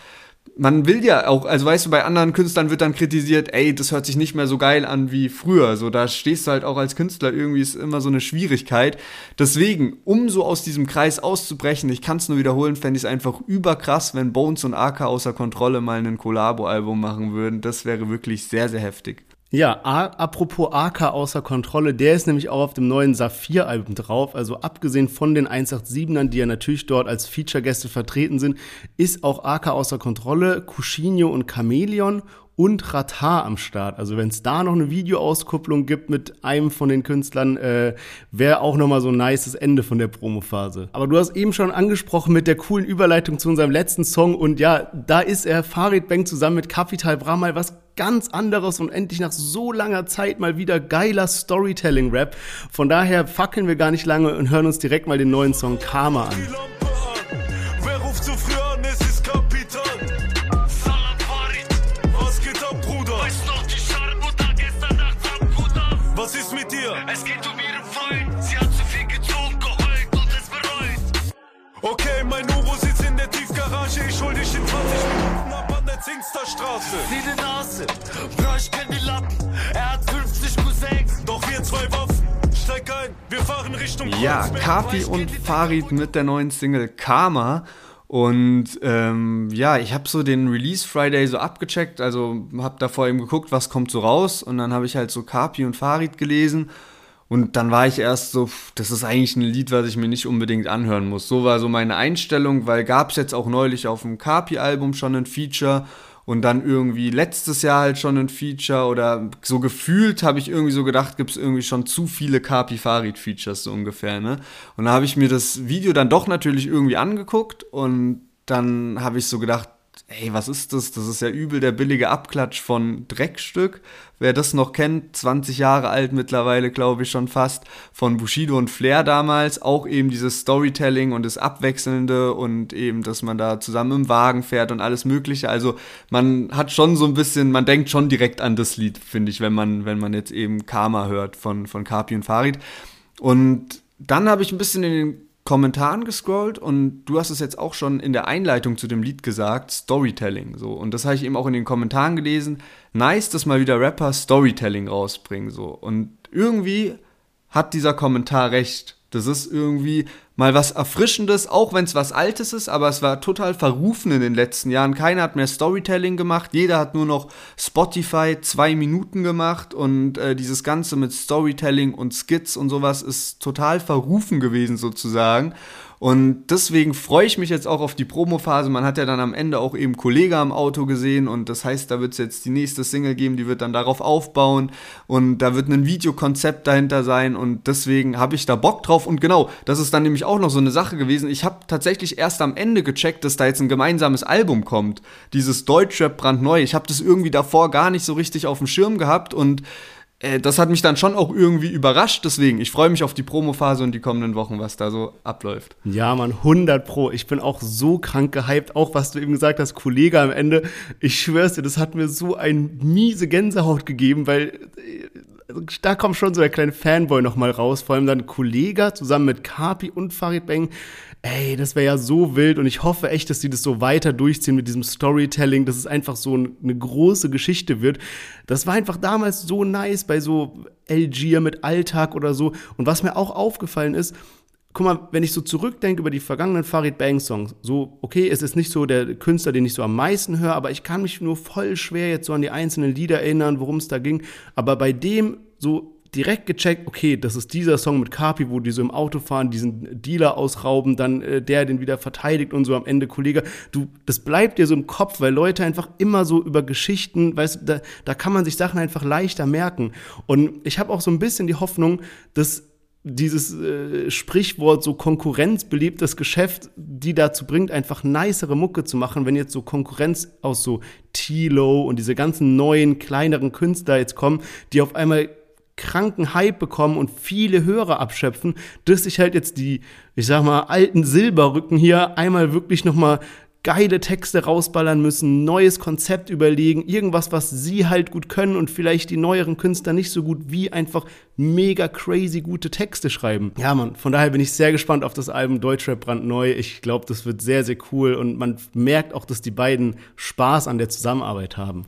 man will ja auch, also weißt du, bei anderen Künstlern wird dann kritisiert, ey, das hört sich nicht mehr so geil an wie früher. So, da stehst du halt auch als Künstler irgendwie, ist immer so eine Schwierigkeit. Deswegen, um so aus diesem Kreis auszubrechen, ich kann es nur wiederholen, fände ich es einfach überkrass, wenn Bones und AK außer Kontrolle mal ein Collabo-Album machen würden. Das wäre wirklich sehr, sehr heftig. Ja, A apropos AK außer Kontrolle, der ist nämlich auch auf dem neuen Saphir-Album drauf. Also abgesehen von den 187ern, die ja natürlich dort als Feature-Gäste vertreten sind, ist auch AK außer Kontrolle, Cushinho und Chameleon und Ratar am Start. Also wenn es da noch eine Videoauskupplung gibt mit einem von den Künstlern, äh, wäre auch nochmal so ein nices Ende von der Promophase. Aber du hast eben schon angesprochen mit der coolen Überleitung zu unserem letzten Song und ja, da ist er Farid Bang zusammen mit Capital Bra mal was ganz anderes und endlich nach so langer Zeit mal wieder geiler Storytelling-Rap. Von daher fackeln wir gar nicht lange und hören uns direkt mal den neuen Song Karma an. Zingsterstraße. Sieh die Nase, Bro, ich kenn die Lappen. Er hat 50 Cousins. Doch wir zwei Waffen. Steig ein, wir fahren Richtung Ja. Kapi und Farid mit der neuen Single Karma. Und ähm, ja, ich habe so den Release Friday so abgecheckt, also habe da vor ihm geguckt, was kommt so raus. Und dann habe ich halt so Kapi und Farid gelesen. Und dann war ich erst so, pff, das ist eigentlich ein Lied, was ich mir nicht unbedingt anhören muss. So war so meine Einstellung, weil gab es jetzt auch neulich auf dem Kapi-Album schon ein Feature und dann irgendwie letztes Jahr halt schon ein Feature oder so gefühlt habe ich irgendwie so gedacht, gibt es irgendwie schon zu viele Kapi Farid Features so ungefähr, ne? Und da habe ich mir das Video dann doch natürlich irgendwie angeguckt und dann habe ich so gedacht, ey, was ist das? Das ist ja übel der billige Abklatsch von Dreckstück. Wer das noch kennt, 20 Jahre alt mittlerweile, glaube ich schon fast, von Bushido und Flair damals, auch eben dieses Storytelling und das Abwechselnde und eben, dass man da zusammen im Wagen fährt und alles Mögliche. Also man hat schon so ein bisschen, man denkt schon direkt an das Lied, finde ich, wenn man, wenn man jetzt eben Karma hört von, von Kapi und Farid. Und dann habe ich ein bisschen in den Kommentaren gescrollt und du hast es jetzt auch schon in der Einleitung zu dem Lied gesagt, Storytelling so und das habe ich eben auch in den Kommentaren gelesen. Nice, dass mal wieder Rapper Storytelling rausbringen so und irgendwie hat dieser Kommentar recht. Das ist irgendwie mal was Erfrischendes, auch wenn es was Altes ist, aber es war total verrufen in den letzten Jahren. Keiner hat mehr Storytelling gemacht, jeder hat nur noch Spotify zwei Minuten gemacht und äh, dieses Ganze mit Storytelling und Skits und sowas ist total verrufen gewesen sozusagen. Und deswegen freue ich mich jetzt auch auf die Promophase. Man hat ja dann am Ende auch eben Kollege am Auto gesehen und das heißt, da wird es jetzt die nächste Single geben, die wird dann darauf aufbauen und da wird ein Videokonzept dahinter sein und deswegen habe ich da Bock drauf. Und genau, das ist dann nämlich auch noch so eine Sache gewesen. Ich habe tatsächlich erst am Ende gecheckt, dass da jetzt ein gemeinsames Album kommt. Dieses Deutschrap brandneu. Ich habe das irgendwie davor gar nicht so richtig auf dem Schirm gehabt und äh, das hat mich dann schon auch irgendwie überrascht. Deswegen, ich freue mich auf die Promophase und die kommenden Wochen, was da so abläuft. Ja, Mann, 100 Pro. Ich bin auch so krank gehypt. Auch was du eben gesagt hast, Kollege am Ende. Ich schwör's dir, das hat mir so ein miese Gänsehaut gegeben, weil äh, da kommt schon so der kleine Fanboy nochmal raus. Vor allem dann Kollege zusammen mit Kapi und Farid Bang. Ey, das wäre ja so wild und ich hoffe echt, dass die das so weiter durchziehen mit diesem Storytelling, dass es einfach so eine große Geschichte wird. Das war einfach damals so nice bei so Algier mit Alltag oder so. Und was mir auch aufgefallen ist, guck mal, wenn ich so zurückdenke über die vergangenen Farid Bang Songs, so, okay, es ist nicht so der Künstler, den ich so am meisten höre, aber ich kann mich nur voll schwer jetzt so an die einzelnen Lieder erinnern, worum es da ging. Aber bei dem, so, direkt gecheckt, okay, das ist dieser Song mit Kapi, wo die so im Auto fahren, diesen Dealer ausrauben, dann äh, der den wieder verteidigt und so am Ende Kollege. Du, das bleibt dir so im Kopf, weil Leute einfach immer so über Geschichten, weißt du, da, da kann man sich Sachen einfach leichter merken. Und ich habe auch so ein bisschen die Hoffnung, dass dieses äh, Sprichwort so Konkurrenz belebt das Geschäft, die dazu bringt, einfach nicere Mucke zu machen, wenn jetzt so Konkurrenz aus so Tilo und diese ganzen neuen, kleineren Künstler jetzt kommen, die auf einmal kranken Hype bekommen und viele Hörer abschöpfen, dass sich halt jetzt die, ich sag mal, alten Silberrücken hier einmal wirklich nochmal geile Texte rausballern müssen, neues Konzept überlegen, irgendwas, was sie halt gut können und vielleicht die neueren Künstler nicht so gut, wie einfach mega crazy gute Texte schreiben. Ja, man, von daher bin ich sehr gespannt auf das Album Deutschrap brandneu. Ich glaube, das wird sehr, sehr cool und man merkt auch, dass die beiden Spaß an der Zusammenarbeit haben.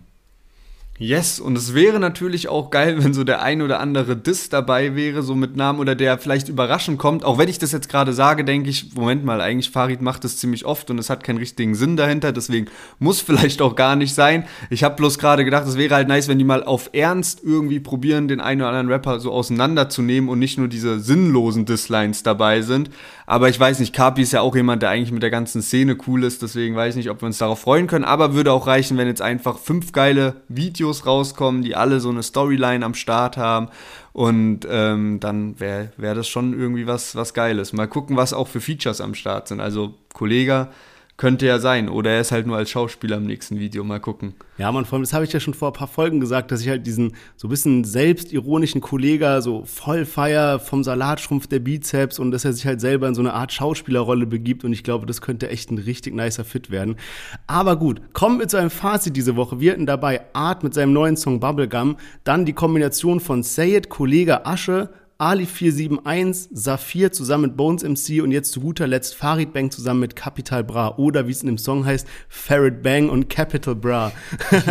Yes, und es wäre natürlich auch geil, wenn so der ein oder andere Diss dabei wäre, so mit Namen oder der vielleicht überraschend kommt. Auch wenn ich das jetzt gerade sage, denke ich, Moment mal, eigentlich Farid macht das ziemlich oft und es hat keinen richtigen Sinn dahinter, deswegen muss vielleicht auch gar nicht sein. Ich habe bloß gerade gedacht, es wäre halt nice, wenn die mal auf Ernst irgendwie probieren, den einen oder anderen Rapper so auseinanderzunehmen und nicht nur diese sinnlosen Disslines dabei sind. Aber ich weiß nicht, Kapi ist ja auch jemand, der eigentlich mit der ganzen Szene cool ist, deswegen weiß ich nicht, ob wir uns darauf freuen können. Aber würde auch reichen, wenn jetzt einfach fünf geile Videos rauskommen, die alle so eine Storyline am Start haben. Und ähm, dann wäre wär das schon irgendwie was, was Geiles. Mal gucken, was auch für Features am Start sind. Also Kollege könnte ja sein. Oder er ist halt nur als Schauspieler im nächsten Video. Mal gucken. Ja, man, vor allem, das habe ich ja schon vor ein paar Folgen gesagt, dass ich halt diesen so ein bisschen selbstironischen Kollegen so voll feier vom Salatschrumpf der Bizeps und dass er sich halt selber in so eine Art Schauspielerrolle begibt. Und ich glaube, das könnte echt ein richtig nicer Fit werden. Aber gut, kommen wir zu einem Fazit diese Woche. Wir hatten dabei Art mit seinem neuen Song Bubblegum, dann die Kombination von Sayed, Kollege Asche, Ali 471, Saphir zusammen mit Bones MC und jetzt zu guter Letzt Farid Bang zusammen mit Capital Bra oder wie es in dem Song heißt, Farid Bang und Capital Bra.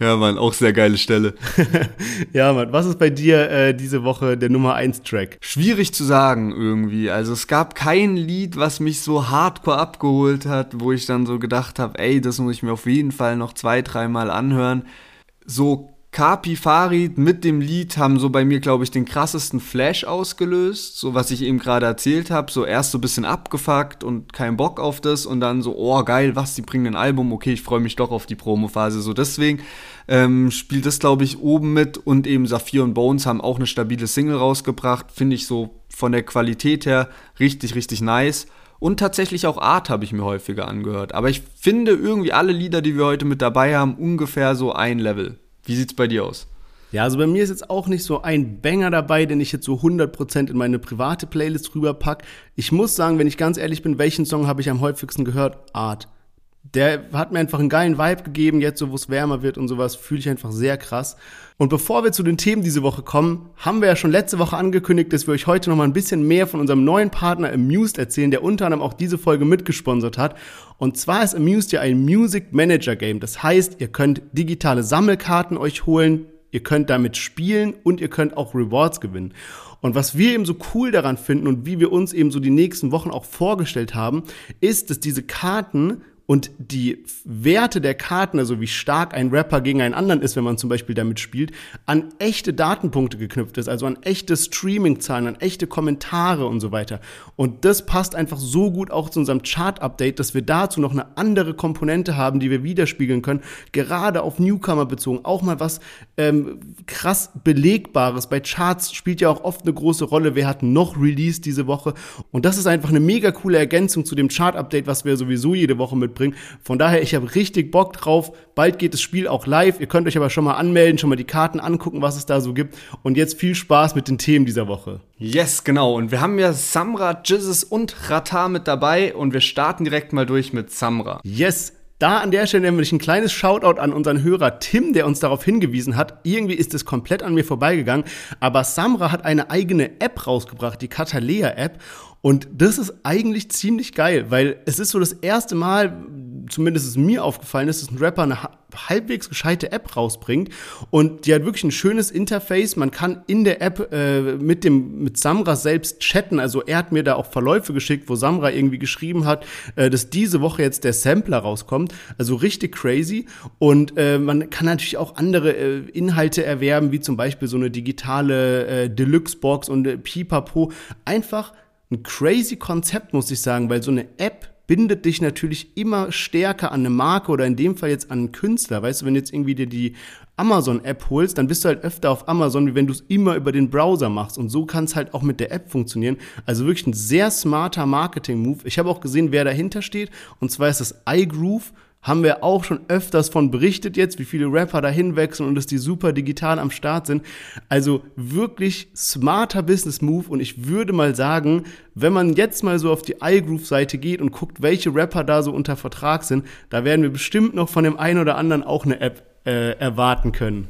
ja, Mann, auch sehr geile Stelle. ja, Mann, was ist bei dir äh, diese Woche der Nummer 1 Track? Schwierig zu sagen irgendwie. Also es gab kein Lied, was mich so hardcore abgeholt hat, wo ich dann so gedacht habe, ey, das muss ich mir auf jeden Fall noch zwei, dreimal anhören. So Kapi Farid mit dem Lied haben so bei mir, glaube ich, den krassesten Flash ausgelöst. So was ich eben gerade erzählt habe. So erst so ein bisschen abgefuckt und kein Bock auf das und dann so, oh geil, was, die bringen ein Album, okay, ich freue mich doch auf die Promophase. So deswegen ähm, spielt das, glaube ich, oben mit und eben Saphir und Bones haben auch eine stabile Single rausgebracht. Finde ich so von der Qualität her richtig, richtig nice. Und tatsächlich auch Art habe ich mir häufiger angehört. Aber ich finde irgendwie alle Lieder, die wir heute mit dabei haben, ungefähr so ein Level. Wie sieht's bei dir aus? Ja, also bei mir ist jetzt auch nicht so ein Banger dabei, den ich jetzt so 100% in meine private Playlist rüberpack. Ich muss sagen, wenn ich ganz ehrlich bin, welchen Song habe ich am häufigsten gehört? Art. Der hat mir einfach einen geilen Vibe gegeben, jetzt so, wo es wärmer wird und sowas, fühle ich einfach sehr krass. Und bevor wir zu den Themen diese Woche kommen, haben wir ja schon letzte Woche angekündigt, dass wir euch heute noch mal ein bisschen mehr von unserem neuen Partner Amused erzählen, der unter anderem auch diese Folge mitgesponsert hat. Und zwar ist Amused ja ein Music Manager Game. Das heißt, ihr könnt digitale Sammelkarten euch holen, ihr könnt damit spielen und ihr könnt auch Rewards gewinnen. Und was wir eben so cool daran finden und wie wir uns eben so die nächsten Wochen auch vorgestellt haben, ist, dass diese Karten und die Werte der Karten, also wie stark ein Rapper gegen einen anderen ist, wenn man zum Beispiel damit spielt, an echte Datenpunkte geknüpft ist, also an echte Streaming-Zahlen, an echte Kommentare und so weiter. Und das passt einfach so gut auch zu unserem Chart-Update, dass wir dazu noch eine andere Komponente haben, die wir widerspiegeln können, gerade auf Newcomer bezogen. Auch mal was ähm, krass Belegbares. Bei Charts spielt ja auch oft eine große Rolle, wer hat noch Release diese Woche. Und das ist einfach eine mega coole Ergänzung zu dem Chart-Update, was wir sowieso jede Woche mit mitbringen. Von daher, ich habe richtig Bock drauf. Bald geht das Spiel auch live. Ihr könnt euch aber schon mal anmelden, schon mal die Karten angucken, was es da so gibt. Und jetzt viel Spaß mit den Themen dieser Woche. Yes, genau. Und wir haben ja Samra, Jizzes und Rata mit dabei und wir starten direkt mal durch mit Samra. Yes, da an der Stelle nämlich ein kleines Shoutout an unseren Hörer Tim, der uns darauf hingewiesen hat. Irgendwie ist es komplett an mir vorbeigegangen, aber Samra hat eine eigene App rausgebracht, die Catalea App. Und das ist eigentlich ziemlich geil, weil es ist so das erste Mal, zumindest ist mir aufgefallen ist, dass ein Rapper eine halbwegs gescheite App rausbringt und die hat wirklich ein schönes Interface. Man kann in der App äh, mit dem mit Samra selbst chatten. Also er hat mir da auch Verläufe geschickt, wo Samra irgendwie geschrieben hat, äh, dass diese Woche jetzt der Sampler rauskommt. Also richtig crazy. Und äh, man kann natürlich auch andere äh, Inhalte erwerben, wie zum Beispiel so eine digitale äh, Deluxe-Box und äh, Pipapo. Einfach ein crazy Konzept, muss ich sagen, weil so eine App bindet dich natürlich immer stärker an eine Marke oder in dem Fall jetzt an einen Künstler. Weißt du, wenn du jetzt irgendwie dir die Amazon-App holst, dann bist du halt öfter auf Amazon, wie wenn du es immer über den Browser machst. Und so kann es halt auch mit der App funktionieren. Also wirklich ein sehr smarter Marketing-Move. Ich habe auch gesehen, wer dahinter steht. Und zwar ist das iGroove haben wir auch schon öfters von berichtet jetzt, wie viele Rapper da hinwechseln und dass die super digital am Start sind. Also wirklich smarter Business Move und ich würde mal sagen, wenn man jetzt mal so auf die iGroove-Seite geht und guckt, welche Rapper da so unter Vertrag sind, da werden wir bestimmt noch von dem einen oder anderen auch eine App äh, erwarten können.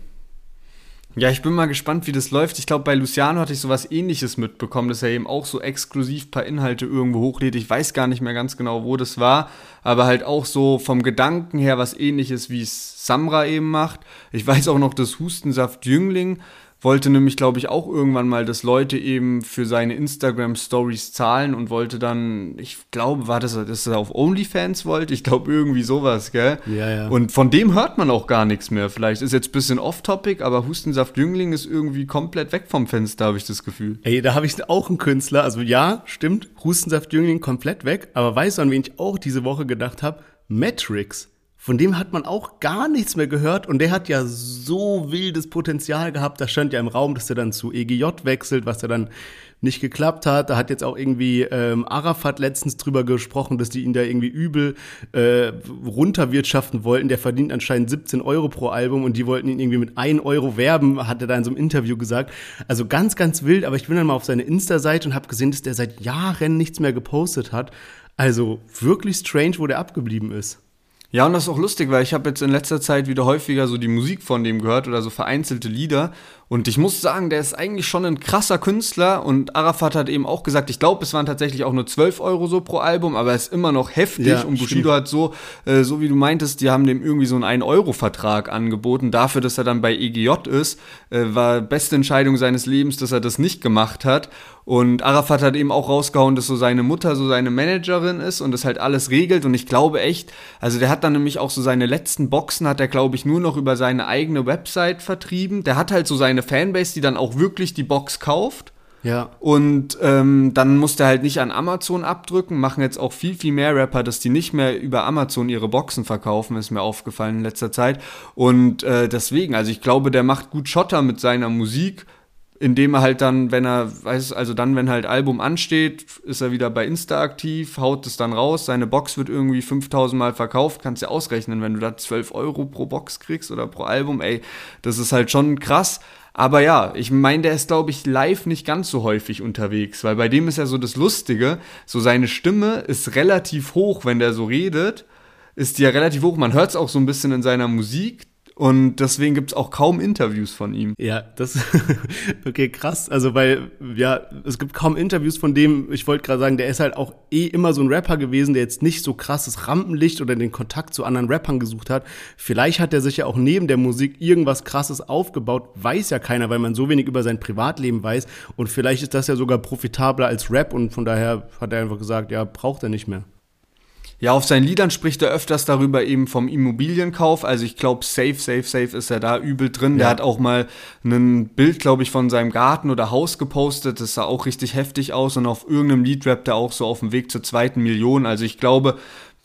Ja, ich bin mal gespannt, wie das läuft. Ich glaube, bei Luciano hatte ich sowas ähnliches mitbekommen, dass er eben auch so exklusiv paar Inhalte irgendwo hochlädt. Ich weiß gar nicht mehr ganz genau, wo das war, aber halt auch so vom Gedanken her was ähnliches, wie es Samra eben macht. Ich weiß auch noch, dass Hustensaft Jüngling wollte nämlich, glaube ich, auch irgendwann mal, dass Leute eben für seine Instagram-Stories zahlen und wollte dann, ich glaube, war das, dass er auf OnlyFans wollte? Ich glaube, irgendwie sowas, gell? Ja, ja. Und von dem hört man auch gar nichts mehr. Vielleicht ist jetzt ein bisschen off-topic, aber Hustensaft Jüngling ist irgendwie komplett weg vom Fenster, habe ich das Gefühl. Ey, da habe ich auch einen Künstler. Also ja, stimmt, Hustensaft Jüngling komplett weg. Aber weißt du, an wen ich auch diese Woche gedacht habe? Matrix. Von dem hat man auch gar nichts mehr gehört und der hat ja so wildes Potenzial gehabt. Da stand ja im Raum, dass er dann zu EGJ wechselt, was er dann nicht geklappt hat. Da hat jetzt auch irgendwie ähm, Arafat letztens drüber gesprochen, dass die ihn da irgendwie übel äh, runterwirtschaften wollten. Der verdient anscheinend 17 Euro pro Album und die wollten ihn irgendwie mit 1 Euro werben, hat er da in so einem Interview gesagt. Also ganz, ganz wild, aber ich bin dann mal auf seine Insta-Seite und habe gesehen, dass der seit Jahren nichts mehr gepostet hat. Also wirklich strange, wo der abgeblieben ist. Ja, und das ist auch lustig, weil ich habe jetzt in letzter Zeit wieder häufiger so die Musik von dem gehört oder so vereinzelte Lieder. Und ich muss sagen, der ist eigentlich schon ein krasser Künstler. Und Arafat hat eben auch gesagt, ich glaube, es waren tatsächlich auch nur 12 Euro so pro Album, aber er ist immer noch heftig. Ja, und Bushido stimmt. hat so, äh, so wie du meintest, die haben dem irgendwie so einen 1-Euro-Vertrag angeboten. Dafür, dass er dann bei EGJ ist, äh, war beste Entscheidung seines Lebens, dass er das nicht gemacht hat. Und Arafat hat eben auch rausgehauen, dass so seine Mutter so seine Managerin ist und das halt alles regelt. Und ich glaube echt, also der hat dann nämlich auch so seine letzten Boxen, hat er glaube ich nur noch über seine eigene Website vertrieben. Der hat halt so seine Fanbase, die dann auch wirklich die Box kauft. Ja. Und ähm, dann musste er halt nicht an Amazon abdrücken, machen jetzt auch viel, viel mehr Rapper, dass die nicht mehr über Amazon ihre Boxen verkaufen, ist mir aufgefallen in letzter Zeit. Und äh, deswegen, also ich glaube, der macht gut Schotter mit seiner Musik, indem er halt dann, wenn er, weiß, also dann, wenn halt Album ansteht, ist er wieder bei Insta aktiv, haut es dann raus, seine Box wird irgendwie 5000 Mal verkauft, kannst ja ausrechnen, wenn du da 12 Euro pro Box kriegst oder pro Album, ey, das ist halt schon krass. Aber ja, ich meine, der ist, glaube ich, live nicht ganz so häufig unterwegs, weil bei dem ist ja so das Lustige, so seine Stimme ist relativ hoch, wenn der so redet, ist die ja relativ hoch. Man hört es auch so ein bisschen in seiner Musik und deswegen gibt es auch kaum Interviews von ihm. Ja, das okay, krass. Also weil ja, es gibt kaum Interviews von dem, ich wollte gerade sagen, der ist halt auch eh immer so ein Rapper gewesen, der jetzt nicht so krasses Rampenlicht oder den Kontakt zu anderen Rappern gesucht hat. Vielleicht hat er sich ja auch neben der Musik irgendwas krasses aufgebaut, weiß ja keiner, weil man so wenig über sein Privatleben weiß und vielleicht ist das ja sogar profitabler als Rap und von daher hat er einfach gesagt, ja, braucht er nicht mehr. Ja, auf seinen Liedern spricht er öfters darüber eben vom Immobilienkauf. Also ich glaube, safe, safe, safe ist er da übel drin. Der Ja. hat auch mal ein Bild, glaube ich, von seinem Garten oder Haus gepostet. Das sah auch richtig heftig aus. Und auf irgendeinem Lied rappt er auch so auf dem Weg zur zweiten Million. Also ich glaube,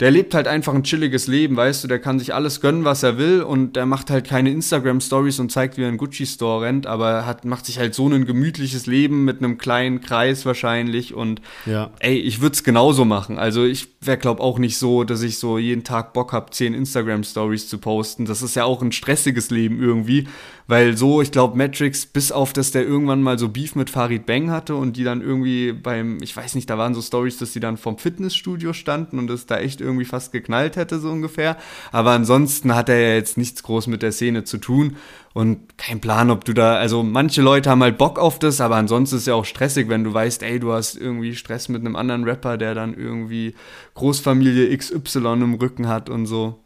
der lebt halt einfach ein chilliges Leben, weißt du, der kann sich alles gönnen, was er will und der macht halt keine Instagram-Stories und zeigt, wie er in Gucci-Store rennt, aber er hat, macht sich halt so ein gemütliches Leben mit einem kleinen Kreis wahrscheinlich und Ja. ey, ich würde es genauso machen. Also ich wäre, glaub auch nicht so, dass ich so jeden Tag Bock habe, zehn Instagram-Stories zu posten. Das ist ja auch ein stressiges Leben irgendwie, weil so, ich glaube, Matrix, bis auf, dass der irgendwann mal so Beef mit Farid Bang hatte und die dann irgendwie beim, ich weiß nicht, da waren so Stories, dass die dann vom Fitnessstudio standen und es da echt irgendwie fast geknallt hätte, so ungefähr. Aber ansonsten hat er ja jetzt nichts groß mit der Szene zu tun und kein Plan, ob du da, also manche Leute haben halt Bock auf das, aber ansonsten ist ja auch stressig, wenn du weißt, ey, du hast irgendwie Stress mit einem anderen Rapper, der dann irgendwie Großfamilie XY im Rücken hat und so.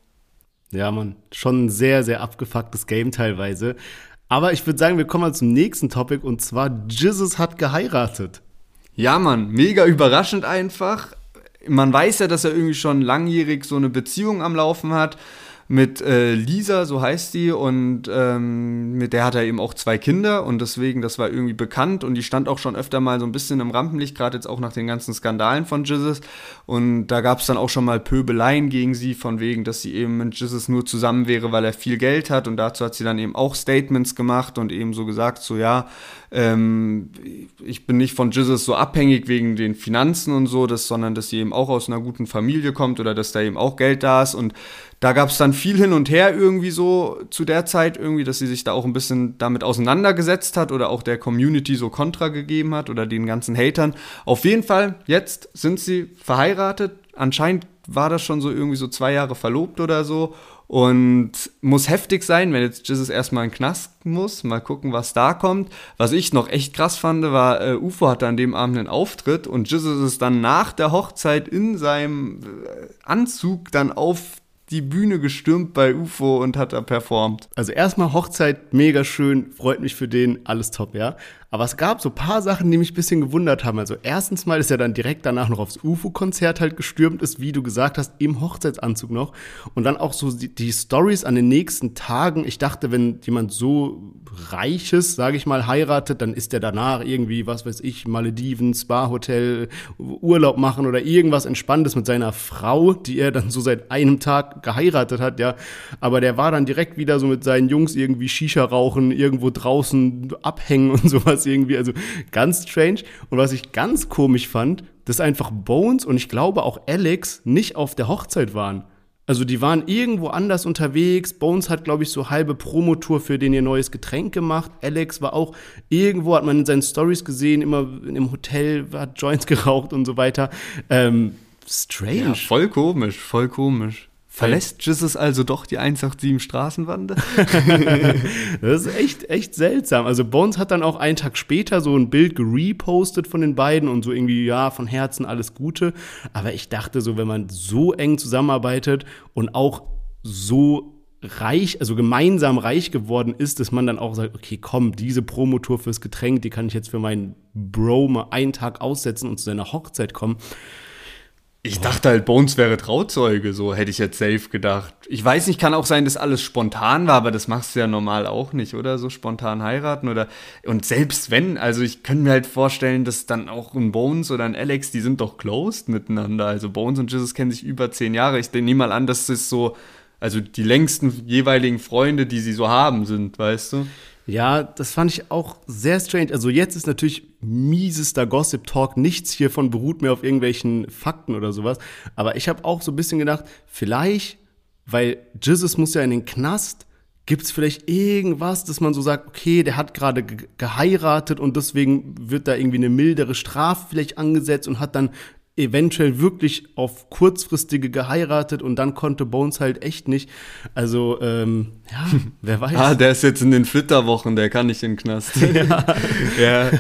Ja, man, schon ein sehr, sehr abgefucktes Game teilweise. Aber ich würde sagen, wir kommen mal zum nächsten Topic und zwar Jesus hat geheiratet. Ja, Mann, mega überraschend einfach. Man weiß ja, dass er irgendwie schon langjährig so eine Beziehung am Laufen hat mit äh, Lisa, so heißt die, und ähm, mit der hat er eben auch zwei Kinder und deswegen, das war irgendwie bekannt und die stand auch schon öfter mal so ein bisschen im Rampenlicht, gerade jetzt auch nach den ganzen Skandalen von Jizzes. Und da gab es dann auch schon mal Pöbeleien gegen sie, von wegen, dass sie eben mit Jizzes nur zusammen wäre, weil er viel Geld hat. Und dazu hat sie dann eben auch Statements gemacht und eben so gesagt, so ja, ähm, ich bin nicht von Jesus so abhängig wegen den Finanzen und so, das, sondern dass sie eben auch aus einer guten Familie kommt oder dass da eben auch Geld da ist. Und da gab es dann viel hin und her irgendwie so zu der Zeit irgendwie, dass sie sich da auch ein bisschen damit auseinandergesetzt hat oder auch der Community so Kontra gegeben hat oder den ganzen Hatern. Auf jeden Fall, jetzt sind sie verheiratet. Anscheinend war das schon so irgendwie so zwei Jahre verlobt oder so. Und muss heftig sein, wenn jetzt Jesus erstmal in den Knast muss. Mal gucken, was da kommt. Was ich noch echt krass fand, war, äh, UFO hatte an dem Abend einen Auftritt und Jesus ist dann nach der Hochzeit in seinem äh, Anzug dann auf die Bühne gestürmt bei UFO und hat da performt. Also erstmal Hochzeit, mega schön, freut mich für den, alles top, ja. Aber es gab so paar Sachen, die mich ein bisschen gewundert haben. Also erstens mal ist er dann direkt danach noch aufs UFO-Konzert halt gestürmt ist, wie du gesagt hast, im Hochzeitsanzug noch. Und dann auch so die, die Stories an den nächsten Tagen. Ich dachte, wenn jemand so reiches, sage ich mal, heiratet, dann ist der danach irgendwie, was weiß ich, Malediven, Spa-Hotel, Urlaub machen oder irgendwas Entspanntes mit seiner Frau, die er dann so seit einem Tag geheiratet hat, ja. Aber der war dann direkt wieder so mit seinen Jungs irgendwie Shisha rauchen, irgendwo draußen abhängen und sowas sowas irgendwie, also ganz strange. Und was ich ganz komisch fand, dass einfach Bones und ich glaube auch Alex nicht auf der Hochzeit waren. Also die waren irgendwo anders unterwegs. Bones hat, glaube ich, so halbe Promotour für den ihr neues Getränk gemacht. Alex war auch irgendwo, hat man in seinen Stories gesehen, immer im Hotel, hat Joints geraucht und so weiter. Ähm, strange. Ja, voll komisch, voll komisch. Verlässt Jesus also doch die 187 Straßenwande? das ist echt, echt seltsam. Also Bones hat dann auch einen Tag später so ein Bild gerepostet von den beiden und so irgendwie, ja, von Herzen alles Gute. Aber ich dachte so, wenn man so eng zusammenarbeitet und auch so reich, also gemeinsam reich geworden ist, dass man dann auch sagt, okay, komm, diese Promotour fürs Getränk, die kann ich jetzt für meinen Bro mal einen Tag aussetzen und zu seiner Hochzeit kommen. Ich dachte halt, Bones wäre Trauzeuge, so hätte ich jetzt safe gedacht. Ich weiß nicht, kann auch sein, dass alles spontan war, aber das machst du ja normal auch nicht, oder? So spontan heiraten oder. Und selbst wenn, also ich könnte mir halt vorstellen, dass dann auch ein Bones oder ein Alex, die sind doch closed miteinander. Also Bones und Jesus kennen sich über zehn Jahre. Ich nehme mal an, dass das so, also die längsten jeweiligen Freunde, die sie so haben, sind, weißt du? Ja, das fand ich auch sehr strange. Also jetzt ist natürlich miesester Gossip-Talk. Nichts hiervon beruht mehr auf irgendwelchen Fakten oder sowas. Aber ich habe auch so ein bisschen gedacht, vielleicht, weil Jesus muss ja in den Knast, gibt es vielleicht irgendwas, dass man so sagt, okay, der hat gerade ge geheiratet und deswegen wird da irgendwie eine mildere Strafe vielleicht angesetzt und hat dann eventuell wirklich auf kurzfristige geheiratet und dann konnte Bones halt echt nicht. Also, ähm, ja, wer weiß. ah, der ist jetzt in den Flitterwochen, der kann nicht in den Knast. ja. ja.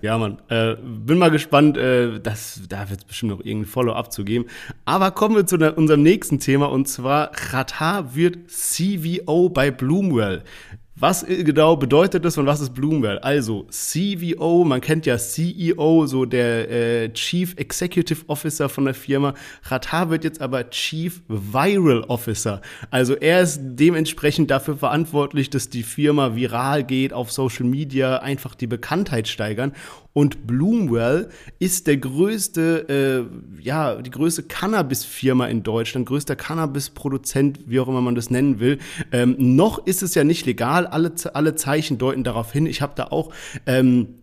ja, Mann. Äh, bin mal gespannt, äh, das, da wird es bestimmt noch irgendein Follow-up zu geben. Aber kommen wir zu unserem nächsten Thema und zwar Qatar wird CVO bei Bloomwell. Was genau bedeutet das und was ist Bloomwell? Also CVO, man kennt ja CEO, so der äh, Chief Executive Officer von der Firma. Ratar wird jetzt aber Chief Viral Officer. Also er ist dementsprechend dafür verantwortlich, dass die Firma viral geht auf Social Media, einfach die Bekanntheit steigern. Und Bloomwell ist der größte, äh, ja, die größte Cannabis-Firma in Deutschland, größter Cannabis-Produzent, wie auch immer man das nennen will. Ähm, noch ist es ja nicht legal, alle, alle Zeichen deuten darauf hin. Ich habe da auch ähm,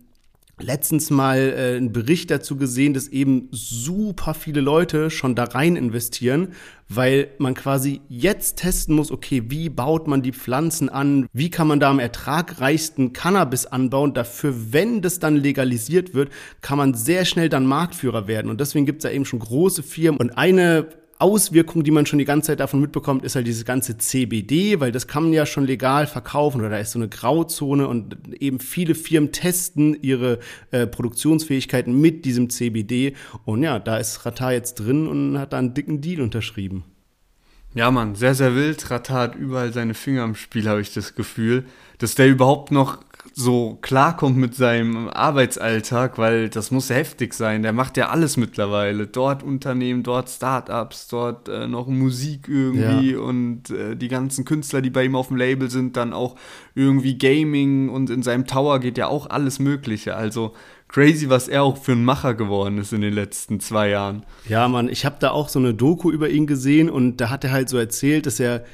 letztens mal äh, einen Bericht dazu gesehen, dass eben super viele Leute schon da rein investieren, weil man quasi jetzt testen muss, okay, wie baut man die Pflanzen an, wie kann man da am ertragreichsten Cannabis anbauen, dafür, wenn das dann legalisiert wird, kann man sehr schnell dann Marktführer werden. Und deswegen gibt es da eben schon große Firmen. Und eine Auswirkung, die man schon die ganze Zeit davon mitbekommt, ist halt dieses ganze CBD, weil das kann man ja schon legal verkaufen oder da ist so eine Grauzone und eben viele Firmen testen ihre äh, Produktionsfähigkeiten mit diesem CBD. Und ja, da ist Ratar jetzt drin und hat da einen dicken Deal unterschrieben. Ja, Mann, sehr, sehr wild. Ratar hat überall seine Finger im Spiel, habe ich das Gefühl. Dass der überhaupt noch so klarkommt mit seinem Arbeitsalltag, weil das muss heftig sein. Der macht ja alles mittlerweile. Dort Unternehmen, dort Startups, dort äh, noch Musik irgendwie ja. und äh, die ganzen Künstler, die bei ihm auf dem Label sind, dann auch irgendwie Gaming und in seinem Tower geht ja auch alles Mögliche. Also crazy, was er auch für ein Macher geworden ist in den letzten zwei Jahren. Ja, Mann, ich habe da auch so eine Doku über ihn gesehen und da hat er halt so erzählt, dass er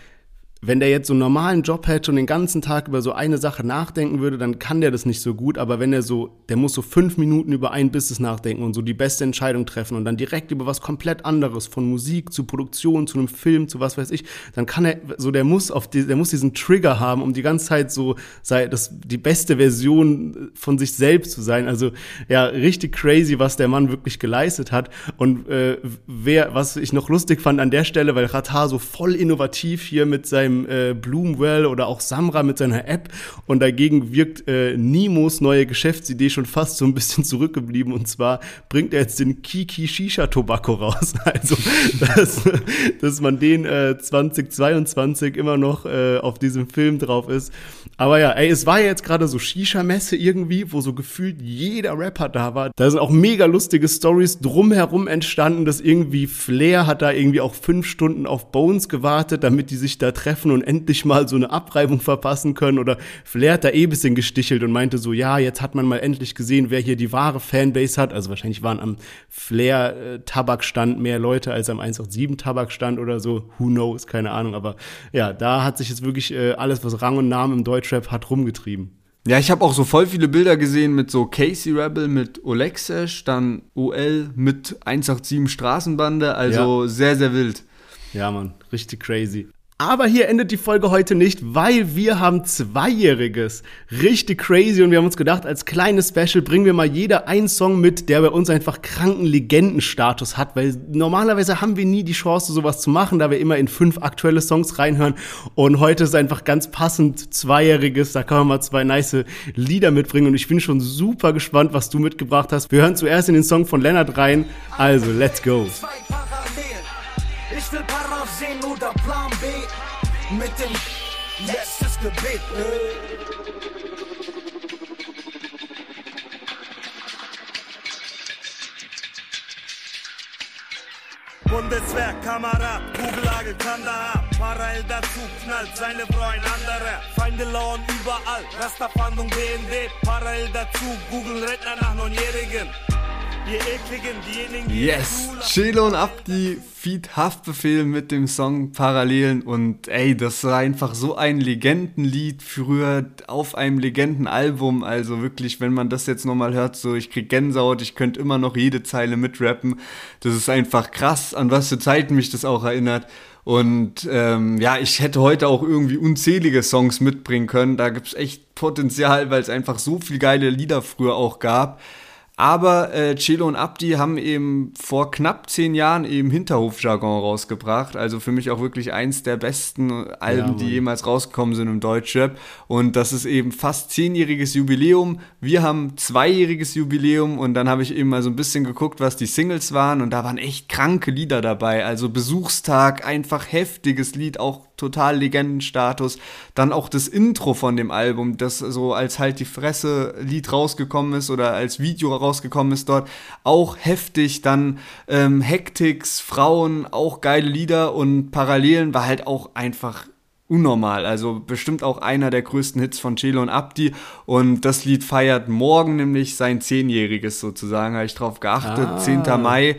wenn der jetzt so einen normalen Job hätte und den ganzen Tag über so eine Sache nachdenken würde, dann kann der das nicht so gut. Aber wenn er so, der muss so fünf Minuten über ein Business nachdenken und so die beste Entscheidung treffen und dann direkt über was komplett anderes, von Musik zu Produktion, zu einem Film, zu was weiß ich, dann kann er, so der muss auf die, der muss diesen Trigger haben, um die ganze Zeit so sei das die beste Version von sich selbst zu sein. Also ja, richtig crazy, was der Mann wirklich geleistet hat. Und äh, wer, was ich noch lustig fand an der Stelle, weil Ratar so voll innovativ hier mit seinem seinem äh, Bloomwell oder auch Samra mit seiner App und dagegen wirkt äh, Nimos neue Geschäftsidee schon fast so ein bisschen zurückgeblieben und zwar bringt er jetzt den Kiki Shisha Tobacco raus. Also, dass, dass man den äh, 2022 immer noch äh, auf diesem Film drauf ist. Aber ja, ey, es war ja jetzt gerade so Shisha-Messe irgendwie, wo so gefühlt jeder Rapper da war. Da sind auch mega lustige Stories drumherum entstanden, dass irgendwie Flair hat da irgendwie auch fünf Stunden auf Bones gewartet, damit die sich da treffen und endlich mal so eine Abreibung verpassen können. Oder Flair hat da eh ein bisschen gestichelt und meinte so, ja, jetzt hat man mal endlich gesehen, wer hier die wahre Fanbase hat. Also wahrscheinlich waren am Flair-Tabakstand mehr Leute als am 187-Tabakstand oder so. Who knows, keine Ahnung. Aber ja, da hat sich jetzt wirklich äh, alles, was Rang und Namen im Deutschrap hat, rumgetrieben. Ja, ich habe auch so voll viele Bilder gesehen mit so Casey Rebel, mit Olexesh, dann OL mit 187 Straßenbande, also ja. sehr, sehr wild. Ja, Mann, richtig crazy. Aber hier endet die Folge heute nicht, weil wir haben Zweijähriges. Richtig crazy und wir haben uns gedacht, als kleines Special bringen wir mal jeder einen Song mit, der bei uns einfach kranken Legendenstatus hat, weil normalerweise haben wir nie die Chance, sowas zu machen, da wir immer in fünf aktuelle Songs reinhören. Und heute ist einfach ganz passend Zweijähriges, da kann man mal zwei nice Lieder mitbringen und ich bin schon super gespannt, was du mitgebracht hast. Wir hören zuerst in den Song von Leonard rein, also let's go. Ich will Para letztes Gebet. Bundeswehr, Kamerad, Kugellage, Kandahar. Parallel dazu knallt seine Frau ein anderer. Feinde lauern überall, Rasterfahndung BND. Parallel dazu, Google Redner nach Neunjährigen. Yes, Chelo und Abdi, Feed Haftbefehl mit dem Song Parallelen. Und ey, das war einfach so ein Legendenlied früher auf einem Legendenalbum, also wirklich, wenn man das jetzt nochmal hört, so ich krieg Gänsehaut, ich könnte immer noch jede Zeile mitrappen, das ist einfach krass, an was für Zeiten mich das auch erinnert. Und ähm, ja, ich hätte heute auch irgendwie unzählige Songs mitbringen können, da gibt's echt Potenzial, weil es einfach so viele geile Lieder früher auch gab. Aber äh, Chelo und Abdi haben eben vor knapp zehn Jahren eben Hinterhofjargon rausgebracht. Also für mich auch wirklich eins der besten Alben, ja, die jemals rausgekommen sind im Deutschrap. Und das ist eben fast zehnjähriges Jubiläum. Wir haben zweijähriges Jubiläum und dann habe ich eben mal so ein bisschen geguckt, was die Singles waren. Und da waren echt kranke Lieder dabei. Also Besuchstag, einfach heftiges Lied, auch total Legendenstatus. Dann auch das Intro von dem Album, das so als halt die Fresse Lied rausgekommen ist oder als Video rausgekommen ist dort, auch heftig. Dann ähm, Hektiks, Frauen, auch geile Lieder und Parallelen war halt auch einfach unnormal. Also bestimmt auch einer der größten Hits von Chelo und Abdi. Und das Lied feiert morgen nämlich sein Zehnjähriges sozusagen, habe ich drauf geachtet. Ah. 10. Mai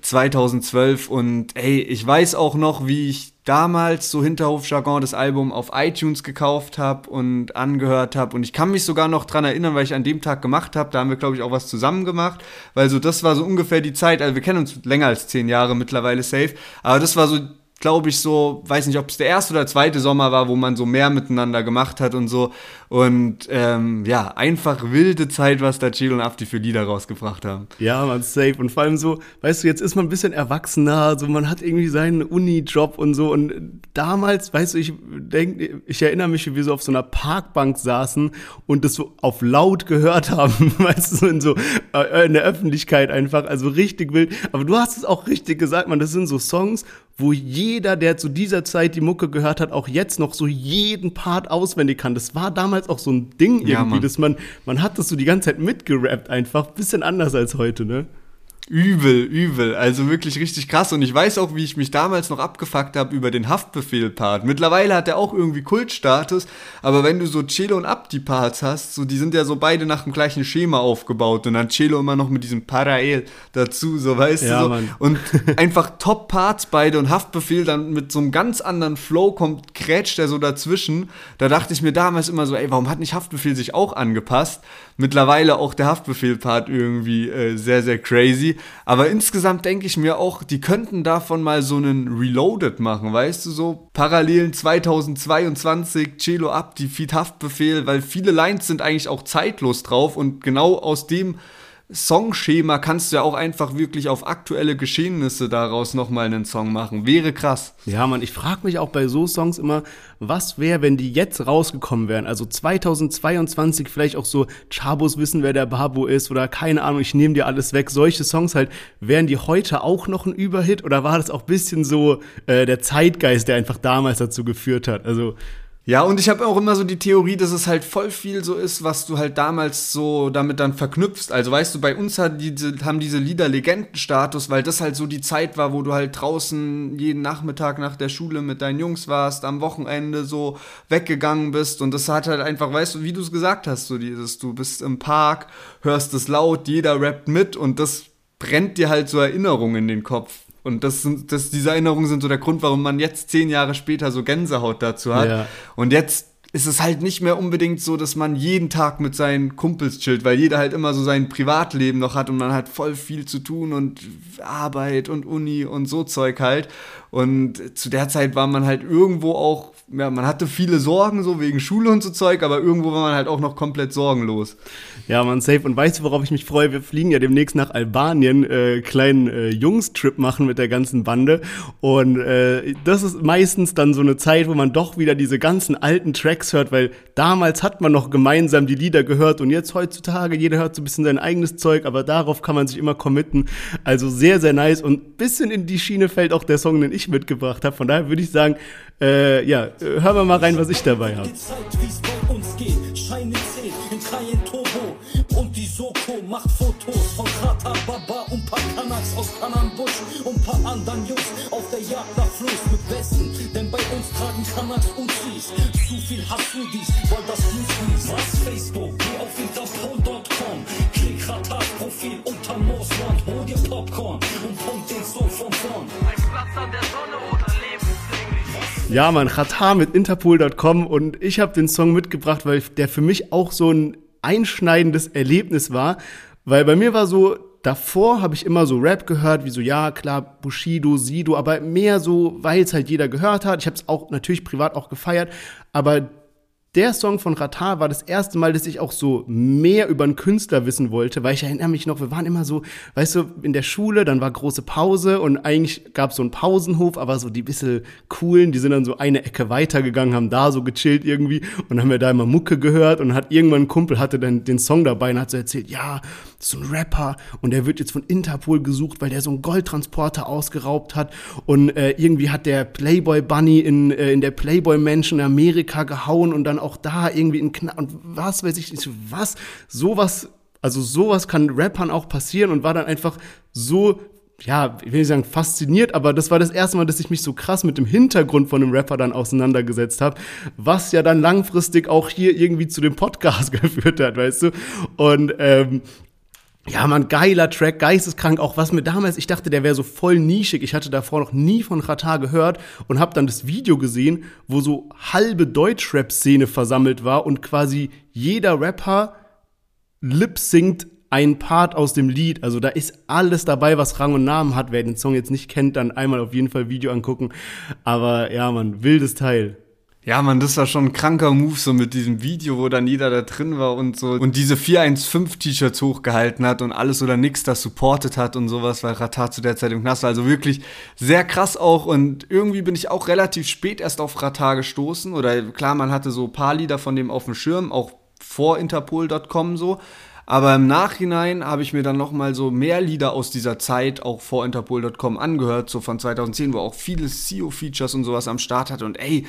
2012. Und ey, ich weiß auch noch, wie ich damals so Hinterhofjargon das Album auf iTunes gekauft habe und angehört habe und ich kann mich sogar noch dran erinnern, weil ich an dem Tag gemacht habe, da haben wir glaube ich auch was zusammen gemacht, weil so das war so ungefähr die Zeit, also wir kennen uns länger als zehn Jahre mittlerweile safe, aber das war so glaube ich, so, weiß nicht, ob es der erste oder zweite Sommer war, wo man so mehr miteinander gemacht hat und so. Und ähm, ja, einfach wilde Zeit, was da Chill und Abdi für Lieder rausgebracht haben. Ja, man, safe. Und vor allem so, weißt du, jetzt ist man ein bisschen erwachsener, so man hat irgendwie seinen Uni-Job und so. Und damals, weißt du, ich denke, ich erinnere mich, wie wir so auf so einer Parkbank saßen und das so auf laut gehört haben, weißt du, so in so äh, in der Öffentlichkeit einfach, also richtig wild. Aber du hast es auch richtig gesagt, man, das sind so Songs, wo jeder, der zu dieser Zeit die Mucke gehört hat, auch jetzt noch so jeden Part auswendig kann. Das war damals auch so ein Ding irgendwie, Ja, dass man, man hat das so die ganze Zeit mitgerappt einfach. Bisschen anders als heute, ne? Übel, übel. Also wirklich richtig krass. Und ich weiß auch, wie ich mich damals noch abgefuckt habe über den Haftbefehl-Part. Mittlerweile hat er auch irgendwie Kultstatus, aber wenn du so Celo und Abdi-Parts hast, so, die sind ja so beide nach dem gleichen Schema aufgebaut und dann Celo immer noch mit diesem Parallel dazu, so weißt Ja, du so. Mann. Und einfach Top-Parts beide und Haftbefehl dann mit so einem ganz anderen Flow kommt, krätscht er so dazwischen. Da dachte ich mir damals immer so, ey, warum hat nicht Haftbefehl sich auch angepasst? Mittlerweile auch der Haftbefehl-Part irgendwie äh, sehr, sehr crazy. Aber insgesamt denke ich mir auch, die könnten davon mal so einen Reloaded machen, weißt du, so Parallelen 2022, Celo Abdi, Feed Haftbefehl, weil viele Lines sind eigentlich auch zeitlos drauf und genau aus dem Songschema kannst du ja auch einfach wirklich auf aktuelle Geschehnisse daraus nochmal einen Song machen. Wäre krass. Ja, Mann, ich frage mich auch bei so Songs immer, was wäre, wenn die jetzt rausgekommen wären? Also 2022 vielleicht auch so, Chabos wissen, wer der Babu ist oder keine Ahnung, ich nehme dir alles weg. Solche Songs halt, wären die heute auch noch ein Überhit oder war das auch bisschen so äh, der Zeitgeist, der einfach damals dazu geführt hat? Also Ja, und ich habe auch immer so die Theorie, dass es halt voll viel so ist, was du halt damals so damit dann verknüpfst. Also weißt du, bei uns hat diese, haben diese Lieder Legendenstatus, weil das halt so die Zeit war, wo du halt draußen jeden Nachmittag nach der Schule mit deinen Jungs warst, am Wochenende so weggegangen bist und das hat halt einfach, weißt du, wie du es gesagt hast, so dieses, du bist im Park, hörst es laut, jeder rappt mit und das brennt dir halt so Erinnerungen in den Kopf. Und das sind, das, diese Erinnerungen sind so der Grund, warum man jetzt zehn Jahre später so Gänsehaut dazu hat. Ja. Und jetzt ist es halt nicht mehr unbedingt so, dass man jeden Tag mit seinen Kumpels chillt, weil jeder halt immer so sein Privatleben noch hat und man hat voll viel zu tun und Arbeit und Uni und so Zeug halt. Und zu der Zeit war man halt irgendwo auch, ja, man hatte viele Sorgen so wegen Schule und so Zeug, aber irgendwo war man halt auch noch komplett sorgenlos. Ja, man, safe. Und weißt du, worauf ich mich freue? Wir fliegen ja demnächst nach Albanien, äh, kleinen äh, Jungs-Trip machen mit der ganzen Bande. Und äh, das ist meistens dann so eine Zeit, wo man doch wieder diese ganzen alten Tracks hört, weil damals hat man noch gemeinsam die Lieder gehört und jetzt heutzutage, jeder hört so ein bisschen sein eigenes Zeug, aber darauf kann man sich immer committen. Also sehr, sehr nice. Und ein bisschen in die Schiene fällt auch der Song, den ich mitgebracht habe. Von daher würde ich sagen, äh, ja, hören wir mal rein, was ich dabei habe. Die Zeit, wie's bei uns geht. Scheine 10 in Cayenne Turbo. Und die Soko macht Fotos von Kata Baba und paar Kanaks aus Kananbusch und paar anderen Jungs auf der Jagd nach Fluss mit Westen. Denn bei uns tragen Kanaks Uzis. Zu viel Hassudis, weil das Blut fließt. Was Facebook, geh auf interpol.com. Klick Ratas Profil unter Moosland. Hol dir Popcorn und pump den Song von vorn. Ein Platz an der. Ja, man, Ratar mit Interpol.com und ich habe den Song mitgebracht, weil der für mich auch so ein einschneidendes Erlebnis war, weil bei mir war so, davor habe ich immer so Rap gehört, wie so, ja, klar, Bushido, Sido, aber mehr so, weil es halt jeder gehört hat. Ich habe es auch natürlich privat auch gefeiert, aber der Song von Ratar war das erste Mal, dass ich auch so mehr über einen Künstler wissen wollte, weil ich erinnere mich noch, wir waren immer so, weißt du, in der Schule, dann war große Pause und eigentlich gab es so einen Pausenhof, aber so die bisschen coolen, die sind dann so eine Ecke weitergegangen, haben da so gechillt irgendwie und haben wir da immer Mucke gehört und hat irgendwann ein Kumpel hatte dann den Song dabei und hat so erzählt, ja, so ein Rapper und der wird jetzt von Interpol gesucht, weil der so einen Goldtransporter ausgeraubt hat und äh, irgendwie hat der Playboy Bunny in, äh, in der Playboy Mansion in Amerika gehauen und dann auch da irgendwie in Kna und was weiß ich nicht, was, sowas, also sowas kann Rappern auch passieren und war dann einfach so ja, ich will nicht sagen fasziniert, aber das war das erste Mal, dass ich mich so krass mit dem Hintergrund von einem Rapper dann auseinandergesetzt habe, was ja dann langfristig auch hier irgendwie zu dem Podcast geführt hat, weißt du? Und ähm, ja, man, geiler Track, geisteskrank, auch was mir damals, ich dachte, der wäre so voll nischig. Ich hatte davor noch nie von Qatar gehört und habe dann das Video gesehen, wo so halbe Deutschrap-Szene versammelt war und quasi jeder Rapper lip singt ein Part aus dem Lied. Also da ist alles dabei, was Rang und Namen hat. Wer den Song jetzt nicht kennt, dann einmal auf jeden Fall Video angucken. Aber ja, man, wildes Teil. Ja, man, das war schon ein kranker Move, so mit diesem Video, wo dann jeder da drin war und so und diese 415-T-Shirts hochgehalten hat und alles oder nix das supportet hat und sowas, weil Ratar zu der Zeit im Knast war. Also wirklich sehr krass auch und irgendwie bin ich auch relativ spät erst auf Ratar gestoßen oder klar, man hatte so ein paar Lieder von dem auf dem Schirm, auch vor Interpol.com so. Aber im Nachhinein habe ich mir dann nochmal so mehr Lieder aus dieser Zeit auch vor Interpol.com angehört, so von 2010, wo auch viele CEO-Features und sowas am Start hatte. Und ey,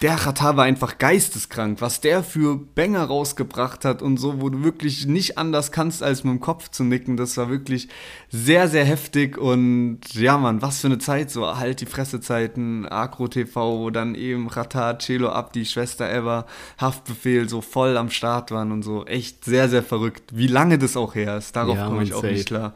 der Katar war einfach geisteskrank, was der für Banger rausgebracht hat und so, wo du wirklich nicht anders kannst, als mit dem Kopf zu nicken. Das war wirklich sehr, sehr heftig und ja, Mann, was für eine Zeit, so halt die Fressezeiten, Agro TV, wo dann eben Ratar, Celo Abdi, Schwester Eva, Haftbefehl so voll am Start waren und so. Echt sehr, sehr verrückt. Wie lange das auch her ist, darauf ja, komme ich auch safe. nicht klar.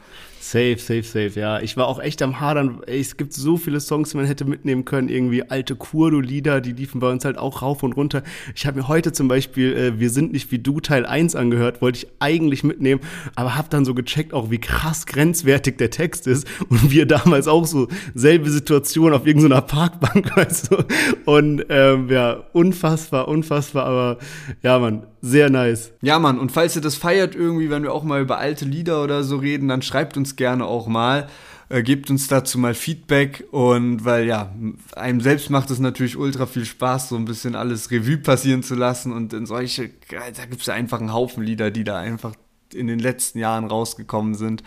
Safe, safe, safe, ja. Ich war auch echt am Hadern. Es gibt so viele Songs, die man hätte mitnehmen können. Irgendwie alte Kurdo-Lieder, die liefen bei uns halt auch rauf und runter. Ich habe mir heute zum Beispiel äh, Wir sind nicht wie du Teil 1 angehört, wollte ich eigentlich mitnehmen, aber habe dann so gecheckt, auch wie krass grenzwertig der Text ist. Und wir damals auch so selbe Situation auf irgendeiner Parkbank, weißt du. Und ähm, ja, unfassbar, unfassbar, aber ja, man, sehr nice. Ja, Mann, und falls ihr das feiert irgendwie, wenn wir auch mal über alte Lieder oder so reden, dann schreibt uns gerne auch mal. Äh, gebt uns dazu mal Feedback und weil ja, einem selbst macht es natürlich ultra viel Spaß, so ein bisschen alles Revue passieren zu lassen und in solche, da gibt es ja einfach einen Haufen Lieder, die da einfach in den letzten Jahren rausgekommen sind.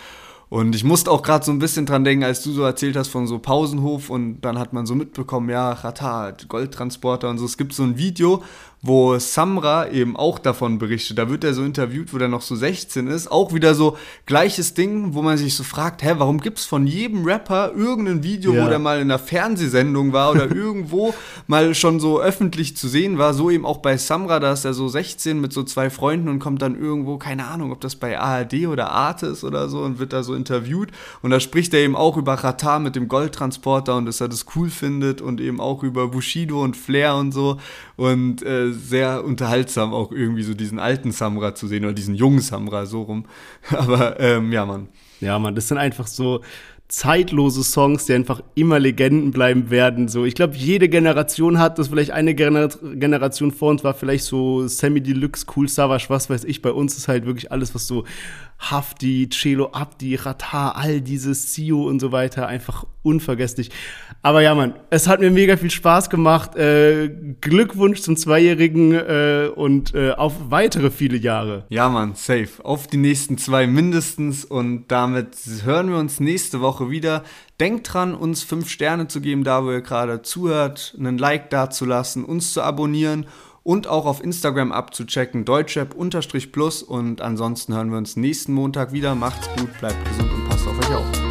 Und ich musste auch gerade so ein bisschen dran denken, als du so erzählt hast von so Pausenhof und dann hat man so mitbekommen, ja, Rata, Goldtransporter und so. Es gibt so ein Video, wo Samra eben auch davon berichtet. Da wird er so interviewt, wo der noch so 16 ist. Auch wieder so gleiches Ding, wo man sich so fragt, hä, warum gibt's von jedem Rapper irgendein Video, ja. wo der mal in einer Fernsehsendung war oder irgendwo mal schon so öffentlich zu sehen war. So eben auch bei Samra, da ist er so 16 mit so zwei Freunden und kommt dann irgendwo, keine Ahnung, ob das bei ARD oder Arte ist oder so und wird da so interviewt. Und da spricht er eben auch über Ratar mit dem Goldtransporter und dass er das cool findet und eben auch über Bushido und Flair und so. Und äh, sehr unterhaltsam, auch irgendwie so diesen alten Samra zu sehen oder diesen jungen Samra, so rum. Aber ähm, ja, Mann. Ja, Mann, das sind einfach so zeitlose Songs, die einfach immer Legenden bleiben werden. So, ich glaube, jede Generation hat das. Vielleicht eine Gener Generation vor uns war vielleicht so Sammy Deluxe, Cool Savage, was weiß ich. Bei uns ist halt wirklich alles, was so Hafti, Celo Abdi, Ratar, all dieses Sio und so weiter, einfach unvergesslich. Aber ja, Mann, es hat mir mega viel Spaß gemacht. Äh, Glückwunsch zum Zweijährigen äh, und äh, auf weitere viele Jahre. Ja, Mann, safe. Auf die nächsten zwei mindestens und damit hören wir uns nächste Woche wieder. Denkt dran, uns fünf Sterne zu geben, da wo ihr gerade zuhört, einen Like dazulassen, uns zu abonnieren und auch auf Instagram abzuchecken, deutschrap-plus und ansonsten hören wir uns nächsten Montag wieder. Macht's gut, bleibt gesund und passt auf euch auf.